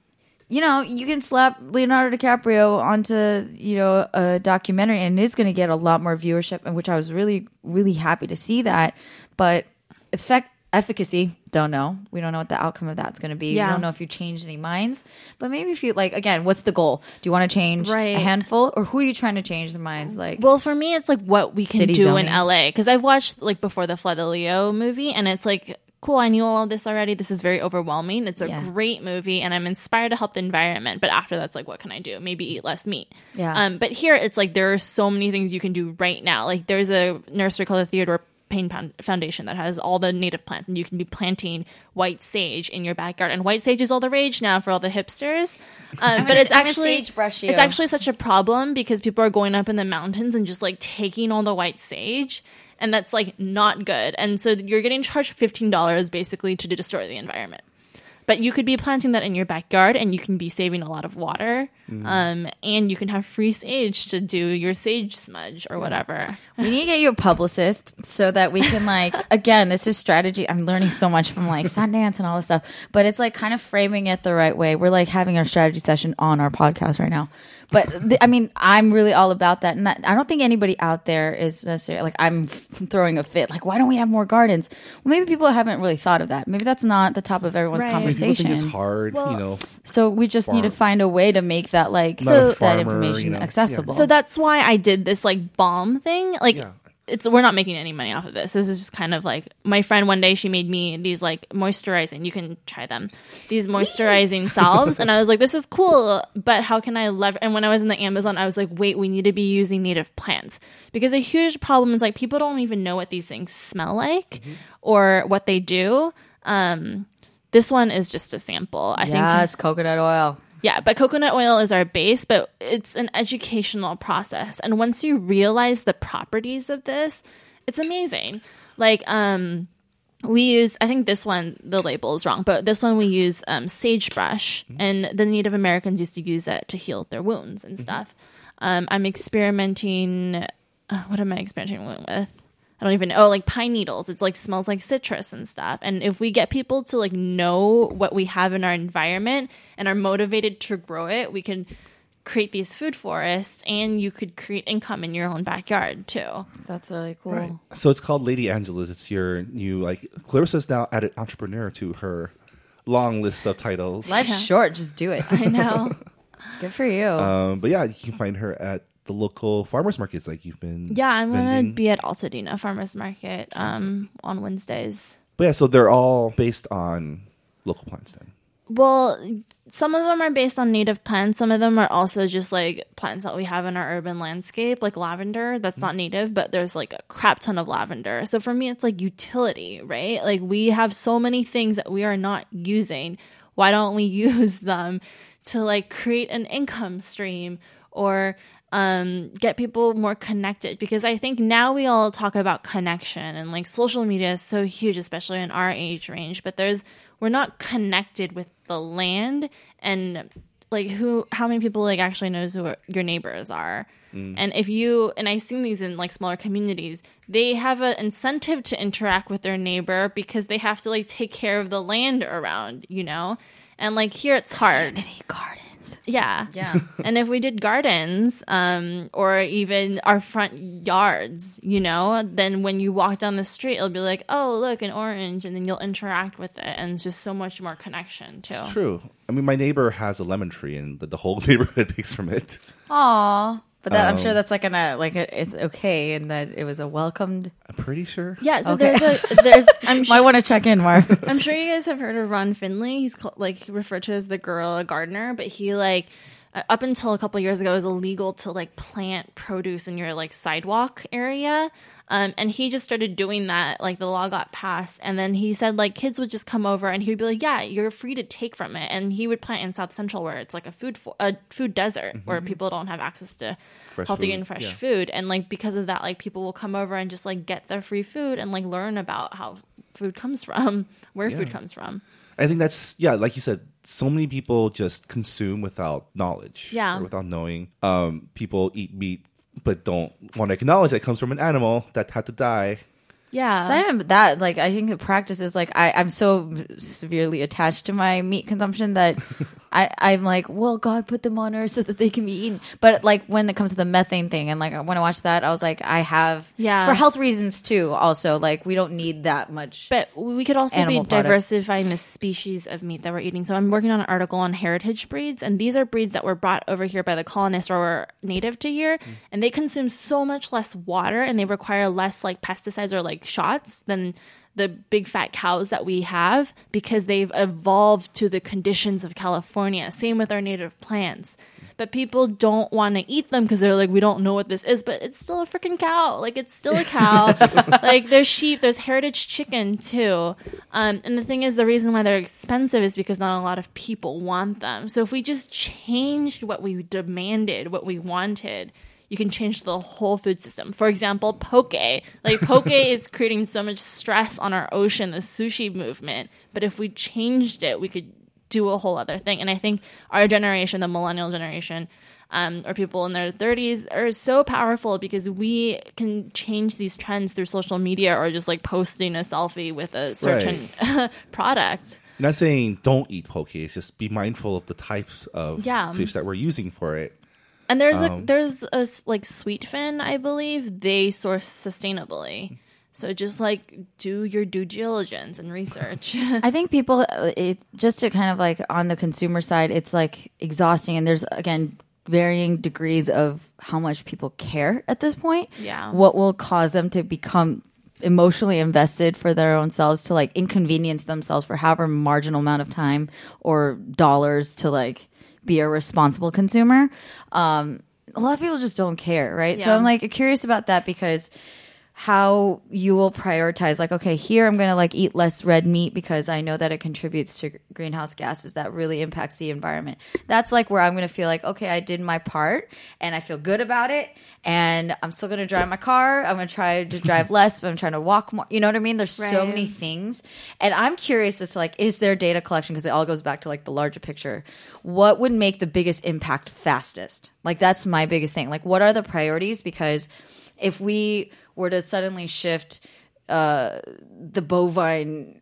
you know, you can slap Leonardo DiCaprio onto you know a documentary, and it's going to get a lot more viewership, and which I was really, really happy to see that. But effect efficacy don't know we don't know what the outcome of that's going to be Yeah. we don't know if you changed any minds but maybe if you like again what's the goal do you want to change Right. a handful or who are you trying to change the minds like well, for me, it's like what we can do zoning. in LA because I've watched like before the Flood the Leo movie, and it's like cool. I knew all of this already. This is very overwhelming. It's a Yeah. great movie, and I'm inspired to help the environment. But after that's like, what can I do? Maybe eat less meat. Yeah. Um, but here it's like there are so many things you can do right now. Like there's a nursery called the Theodore Payne Foundation that has all the native plants, and you can be planting white sage in your backyard. And white sage is all the rage now for all the hipsters. Um, but gonna- it's I'm gonna actually sagebrush you. it's actually such a problem because people are going up in the mountains and just like taking all the white sage. And that's like not good. And so you're getting charged $15 basically to destroy the environment. But you could be planting that in your backyard and you can be saving a lot of water. Um, and you can have free sage to do your sage smudge or whatever. We need to get you a publicist so that we can like again, this is strategy. I'm learning so much from like Sundance and all this stuff, but it's like kind of framing it the right way. We're like having our strategy session on our podcast right now. But th- I mean, I'm really all about that, and I I don't think anybody out there is necessarily like I'm f- throwing a fit. Like, why don't we have more gardens? Well, maybe people haven't really thought of that. Maybe that's not the top of everyone's Right. People conversation. think it's hard, you know. So we just need to find a way to make that like Not a that information you know. accessible. So that's why I did this like bomb thing. Like Yeah. it's we're not making any money off of this. This is just kind of like my friend one day she made me these like moisturizing. You can try them. These moisturizing salves, and I was like, this is cool, but how can I lever? And when I was in the Amazon, I was like, wait, we need to be using native plants because a huge problem is like people don't even know what these things smell like or what they do. Um, this one is just a sample. I think yes, coconut oil. Yeah, but coconut oil is our base, but it's an educational process. And once you realize the properties of this, it's amazing. Like, um, we use, I think this one, the label is wrong, but this one we use um, sagebrush, and the Native Americans used to use it to heal their wounds and stuff. Um, I'm experimenting, uh, what am I experimenting with? I don't even know. Oh, like pine needles. It's like smells like citrus and stuff. And if we get people to like know what we have in our environment and are motivated to grow it, we can create these food forests and you could create income in your own backyard too. That's really cool. So it's called Lady Angela's. It's your new like Clarissa's now added entrepreneur to her long list of titles. Life's short. Just do it. I know. Good for you. Um, but yeah, you can find her at the local farmers markets like you've been. yeah, I'm gonna be at Altadena Farmers Market um, on Wednesdays. But yeah, so they're all based on local plants then. Well, some of them are based on native plants. Some of them are also just like plants that we have in our urban landscape, like lavender. That's not native, but there's like a crap ton of lavender. So for me, it's like utility, right? Like we have so many things that we are not using. Why don't we use them to like create an income stream or um, get people more connected because I think now we all talk about connection and like social media is so huge, especially in our age range. But there's we're not connected with the land and like who how many people like actually knows who your neighbors are. And if you and I've seen these in like smaller communities, they have an incentive to interact with their neighbor because they have to like take care of the land around, you know. And like here, it's hard. Gardens. Yeah. Yeah. and if we did gardens, um, or even our front yards, you know, then when you walk down the street, it'll be like, oh, look, an orange. And then you'll interact with it. And it's just so much more connection, too. True. I mean, my neighbor has a lemon tree, and the, the whole neighborhood takes from it. Aw. But that, I'm Um, sure that's like an uh, like a, it's okay and that it was a welcomed. I'm pretty sure. Yeah. So Okay. there's a, there's, I'm Might want to check in, Marv. I'm sure you guys have heard of Ron Finley. He's called, like referred to as the guerrilla gardener, but he like uh, up until a couple years ago it was illegal to like plant produce in your like sidewalk area. Um, and he just started doing that. Like the law got passed, and then he said like kids would just come over, and he would be like, "Yeah, you're free to take from it." And he would plant in South Central, where it's like a food for, a food desert, where people don't have access to Fresh healthy food, and fresh yeah. food. And like because of that, like people will come over and just like get their free food and like learn about how food comes from, where food comes from. I think that's yeah, like you said, so many people just consume without knowledge. Yeah. Or without knowing. Um, people eat meat but don't want to acknowledge that comes from an animal that had to die. Yeah. So I am that like I think the practice is like I I'm so severely attached to my meat consumption that I I'm like well God put them on earth so that they can be eaten. But like when it comes to the methane thing and like when I watched that I was like I have Yeah. for health reasons too. Also like we don't need that much. but we could also be products. diversifying the species of meat that we're eating. So I'm working on an article on heritage breeds, and these are breeds that were brought over here by the colonists or were native to here, mm. and they consume so much less water and they require less like pesticides or like shots than the big fat cows that we have because they've evolved to the conditions of California. Same with our native plants. but people don't want to eat them because they're like, we don't know what this is, but it's still a freaking cow. Like it's still a cow. like there's sheep, there's heritage chicken too. Um, and the thing is, the reason why they're expensive is because not a lot of people want them. So if we just changed what we demanded, what we wanted, you can change the whole food system. For example, poke. Like poke is creating so much stress on our ocean, the sushi movement. But if we changed it, we could do a whole other thing. And I think our generation, the millennial generation, um, or people in their 30s are so powerful because we can change these trends through social media or just like posting a selfie with a certain product. Not saying don't eat poke. It's just be mindful of the types of Yeah. fish that we're using for it. And there's Um, a there's a like sweetfin, I believe they source sustainably. So just like do your due diligence and research. I think people, uh, it just to kind of like on the consumer side, it's like exhausting, and there's again varying degrees of how much people care at this point. Yeah. what will cause them to become emotionally invested for their own selves to like inconvenience themselves for however marginal amount of time or dollars to like be a responsible consumer. Um, a lot of people just don't care, right? So I'm like curious about that because how you will prioritize like okay here i'm going to like eat less red meat because i know that it contributes to greenhouse gases that really impacts the environment. That's like where i'm going to feel like okay i did my part and i feel good about it and i'm still going to drive my car. I'm going to try to drive less but i'm trying to walk more. You know what i mean? There's so many things. And i'm curious as to like is there data collection? Because it all goes back to like the larger picture. What would make the biggest impact fastest? Like that's my biggest thing. Like what are the priorities? Because if we were to suddenly shift uh, the bovine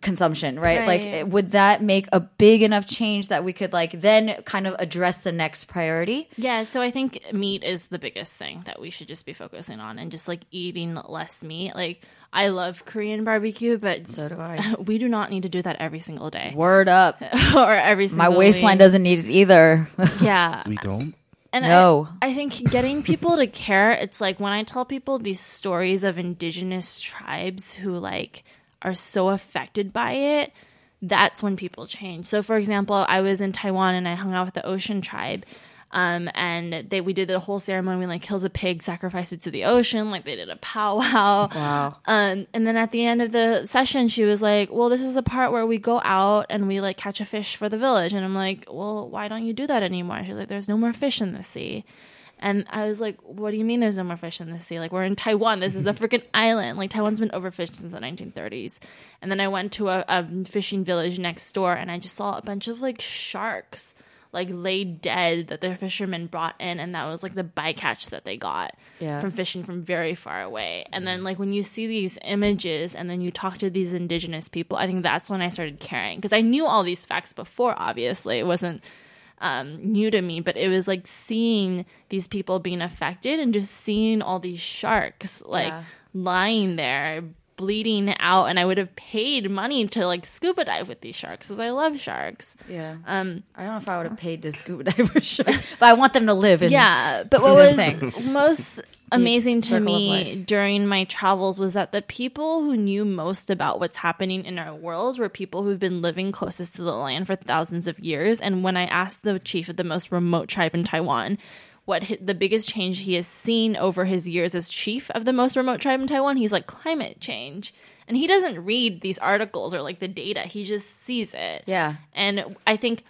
consumption, right? Right. Like, would that make a big enough change that we could like then kind of address the next priority? yeah, so I think meat is the biggest thing that we should just be focusing on and just like eating less meat. Like I love Korean barbecue, but So do I. we do not need to do that every single day Word up. or every single My waistline week. doesn't need it either. Yeah. We don't. And No. I, I think getting people to care, it's like when I tell people these stories of indigenous tribes who like are so affected by it, that's when people change. So for example, I was in Taiwan and I hung out with the Ocean tribe. Um, and they we did the whole ceremony. We like killed a pig, sacrificed it to the ocean. Like they did a powwow. Wow. Um, and then at the end of the session, she was like, "Well, this is a part where we go out and we like catch a fish for the village." And I'm like, "Well, why don't you do that anymore?" She's like, "There's no more fish in the sea." And I was like, "What do you mean there's no more fish in the sea? Like we're in Taiwan. This is a freaking island. Like Taiwan's been overfished since the 1930s." And then I went to a, a fishing village next door, and I just saw a bunch of like sharks like laid dead that their fishermen brought in and that was like the bycatch that they got Yeah. from fishing from very far away and then like when you see these images and then you talk to these indigenous people i think that's when i started caring because i knew all these facts before obviously it wasn't um, new to me but it was like seeing these people being affected and just seeing all these sharks like Yeah. lying there bleeding out and i would have paid money to like scuba dive with these sharks because i love sharks Yeah. um I don't know if I would have paid to scuba dive for sharks. but I want them to live. And yeah but what was thing. most amazing to me during my travels was that the people who knew most about what's happening in our world were people who've been living closest to the land for thousands of years and when i asked the chief of the most remote tribe in taiwan what hi- the biggest change he has seen over his years as chief of the most remote tribe in taiwan he's like climate change and he doesn't read these articles or like the data he just sees it Yeah. and i think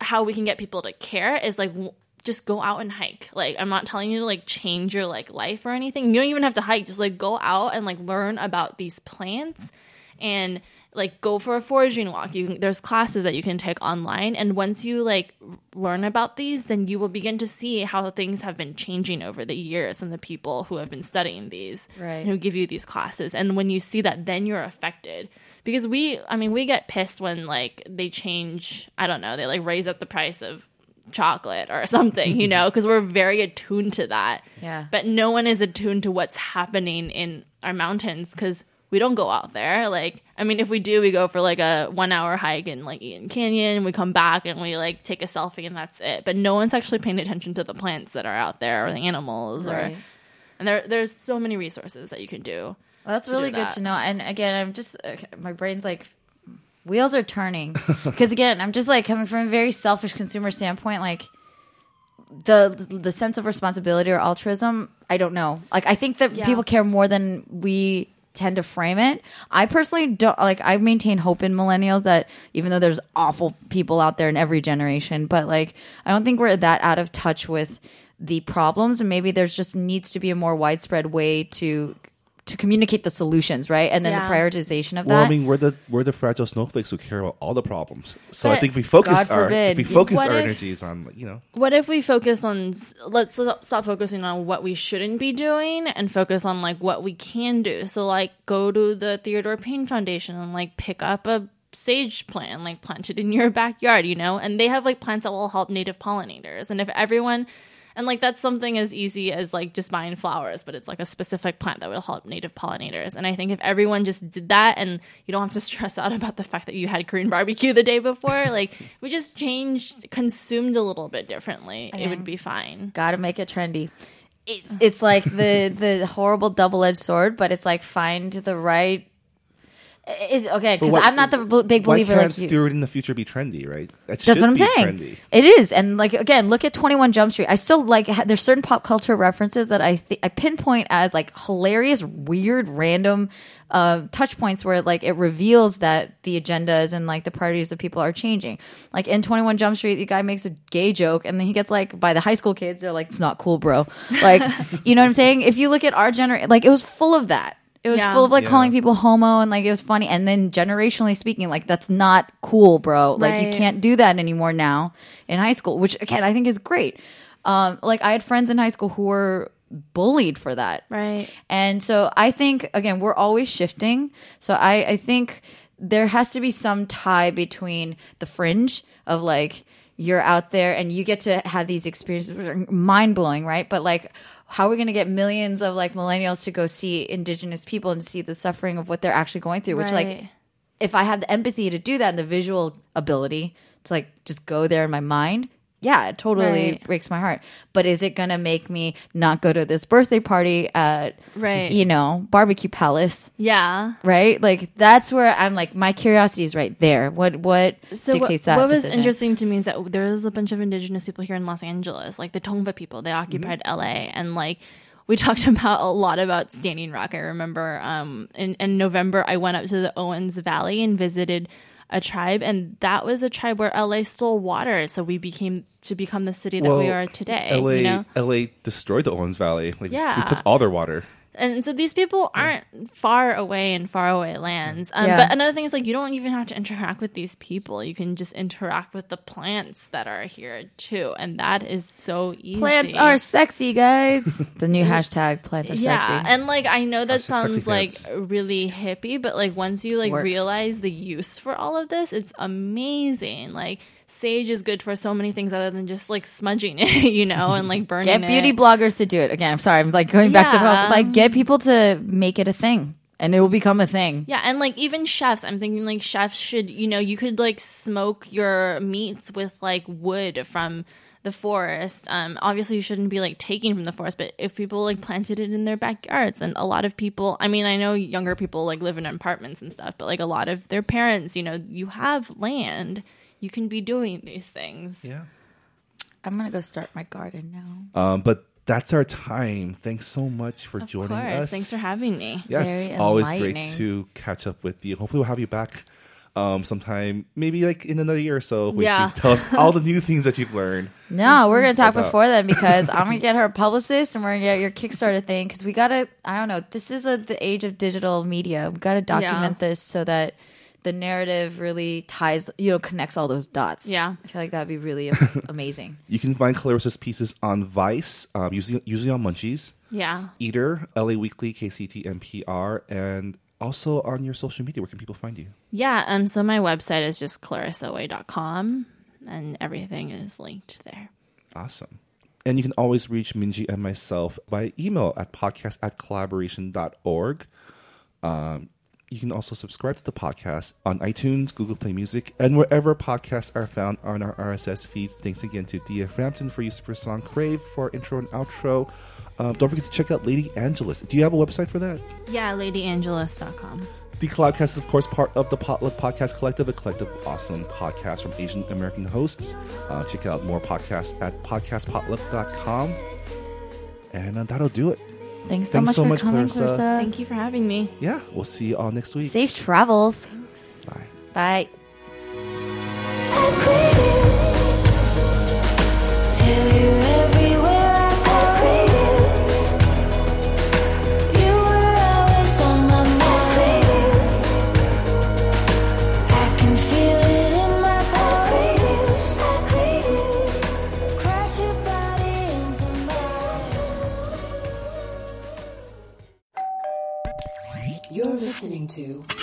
how we can get people to care is like w- just go out and hike. Like I'm not telling you to like change your like life or anything. You don't even have to hike. Just like go out and like learn about these plants and like go for a foraging walk. You can, there's classes that you can take online and once you like learn about these then you will begin to see how things have been changing over the years and the people who have been studying these Right. and who give you these classes and when you see that then you're affected because we i mean we get pissed when like they change i don't know they like raise up the price of chocolate or something you know because we're very attuned to that Yeah. but no one is attuned to what's happening in our mountains because we don't go out there like i mean if we do we go for like a one hour hike in like Eaton Canyon we come back and we like take a selfie and that's it but no one's actually paying attention to the plants that are out there or the animals Right. or and there there's so many resources that you can do Well, that's do really good that. to know. And again, I'm just okay, my brain's like wheels are turning because again, I'm just like coming from a very selfish consumer standpoint. Like the the sense of responsibility or altruism, I don't know. Like I think that Yeah. people care more than we tend to frame it. I personally don't like I maintain hope in millennials that even though there's awful people out there in every generation, but like I don't think we're that out of touch with the problems and maybe there's just needs to be a more widespread way to to communicate the solutions, right? And then Yeah. the prioritization of Well, that. I mean, we're the we're the fragile snowflakes who care about all the problems. So I think we focus God our forbid. we focus What our if- energies on you know What if we focus on let's stop focusing on what we shouldn't be doing and focus on like what we can do. So like go to the Theodore Payne Foundation and like pick up a sage plant like plant it in your backyard, you know? And they have like plants that will help native pollinators. And if everyone and like that's something as easy as like just buying flowers, but it's like a specific plant that will help native pollinators. And I think if everyone just did that and you don't have to stress out about the fact that you had Korean barbecue the day before, like we just changed consumed a little bit differently, it would be fine. Gotta make it trendy. It's it's like the the horrible double edged sword, but it's like find the right. It, okay, because I'm not the b- big why believer can't like you. steward in the future be trendy, right? That That's what I'm saying. Trendy. It is, and like again, look at Twenty One Jump Street. I still like ha- there's certain pop culture references that I th- I pinpoint as like hilarious, weird, random uh, touch points where like it reveals that the agendas and like the priorities of people are changing. Like in Twenty One Jump Street, the guy makes a gay joke, and then he gets like by the high school kids. They're like, "It's not cool, bro." Like, you know what I'm saying? If you look at our generation, like it was full of that. It was Yeah. full of like Yeah. calling people homo and like it was funny. And then generationally speaking, like that's not cool, bro. Like you Right. can't do that anymore now in high school, which again I think is great. Um, like I had friends in high school who were bullied for that, Right. and so I think again we're always shifting. So I I think there has to be some tie between the fringe of like you're out there and you get to have these experiences which are mind blowing, right? But like how are we going to get millions of like millennials to go see indigenous people and see the suffering of what they're actually going through, which like if I have the empathy to do that and the visual ability to like just go there in my mind, yeah, it totally Right. breaks my heart. But is it gonna make me not go to this birthday party at Right. you know, barbecue palace? Yeah. Right? Like that's where I'm like my curiosity is right there. What what So what, dictates that? what was decision? interesting to me is that there was a bunch of indigenous people here in Los Angeles, like the Tongva people. They occupied LA, and like we talked about a lot about Standing Rock. I remember um, in, in November I went up to the Owens Valley and visited a tribe, and that was a tribe where LA stole water, so we became to become the city that we are today. LA, you know? LA destroyed the Owens Valley. Like, Yeah. we took all their water. And so these people aren't far away in faraway lands. Um, Yeah. But another thing is like you don't even have to interact with these people. You can just interact with the plants that are here too, and that is so easy. Plants are sexy, guys. the new hashtag plants are yeah, sexy. and like I know that Hashtag sounds like really hippie, but like once you like Works. realize the use for all of this, it's amazing. Like sage is good for so many things other than just like smudging it, you know, and like burning Get beauty it. bloggers to do it. Again, I'm sorry, I'm like going back to like get people to make it a thing. And it will become a thing. Yeah, and like even chefs, I'm thinking like chefs should, you know, you could like smoke your meats with like wood from the forest. Um, obviously, you shouldn't be like taking from the forest, but if people like planted it in their backyards, and a lot of people, I mean, I know younger people like live in apartments and stuff, but like a lot of their parents, you know, you have land, you can be doing these things. Yeah. I'm gonna go start my garden now. Um, but that's our time. Thanks so much for Of joining course, us. thanks for having me. Yeah, Very it's always great to catch up with you. Hopefully, we'll have you back um, sometime, maybe like in another year or so. where Yeah. can tell us all the new things that you've learned. No, we're gonna talk About- before then because I'm gonna get her a publicist and we're gonna get your Kickstarter thing because we gotta. I don't know. This is a, the age of digital media. We gotta document this so that the narrative really ties, you know, connects all those dots. Yeah. I feel like that'd be really amazing. You can find Clarissa's pieces on Vice, um, usually usually on Munchies, Yeah. Eater, LA Weekly, KCET, NPR, and also on your social media. Where can people find you? Yeah, um, so my website is just clarissawei.com and everything is linked there. Awesome. And you can always reach Minji and myself by email at podcast at collaboration.org. Um, you can also subscribe to the podcast on iTunes, Google Play Music, and wherever podcasts are found on our RSS feeds. Thanks again to Dia Frampton for use of her song Crave for our intro and outro. Um, don't forget to check out Lady Angelus. Do you have a website for that? Yeah, ladyangelus.com. The Cloudcast is, of course, part of the Potluck Podcast Collective, a collective of awesome podcasts from Asian American hosts. Uh, check out more podcasts at podcastpotluck.com. And uh, that'll do it. Thanks so much so for much, coming, Clarissa. Clarissa. Thank you for having me. Yeah, we'll see you all next week. Safe travels. Thanks. Bye. Bye. to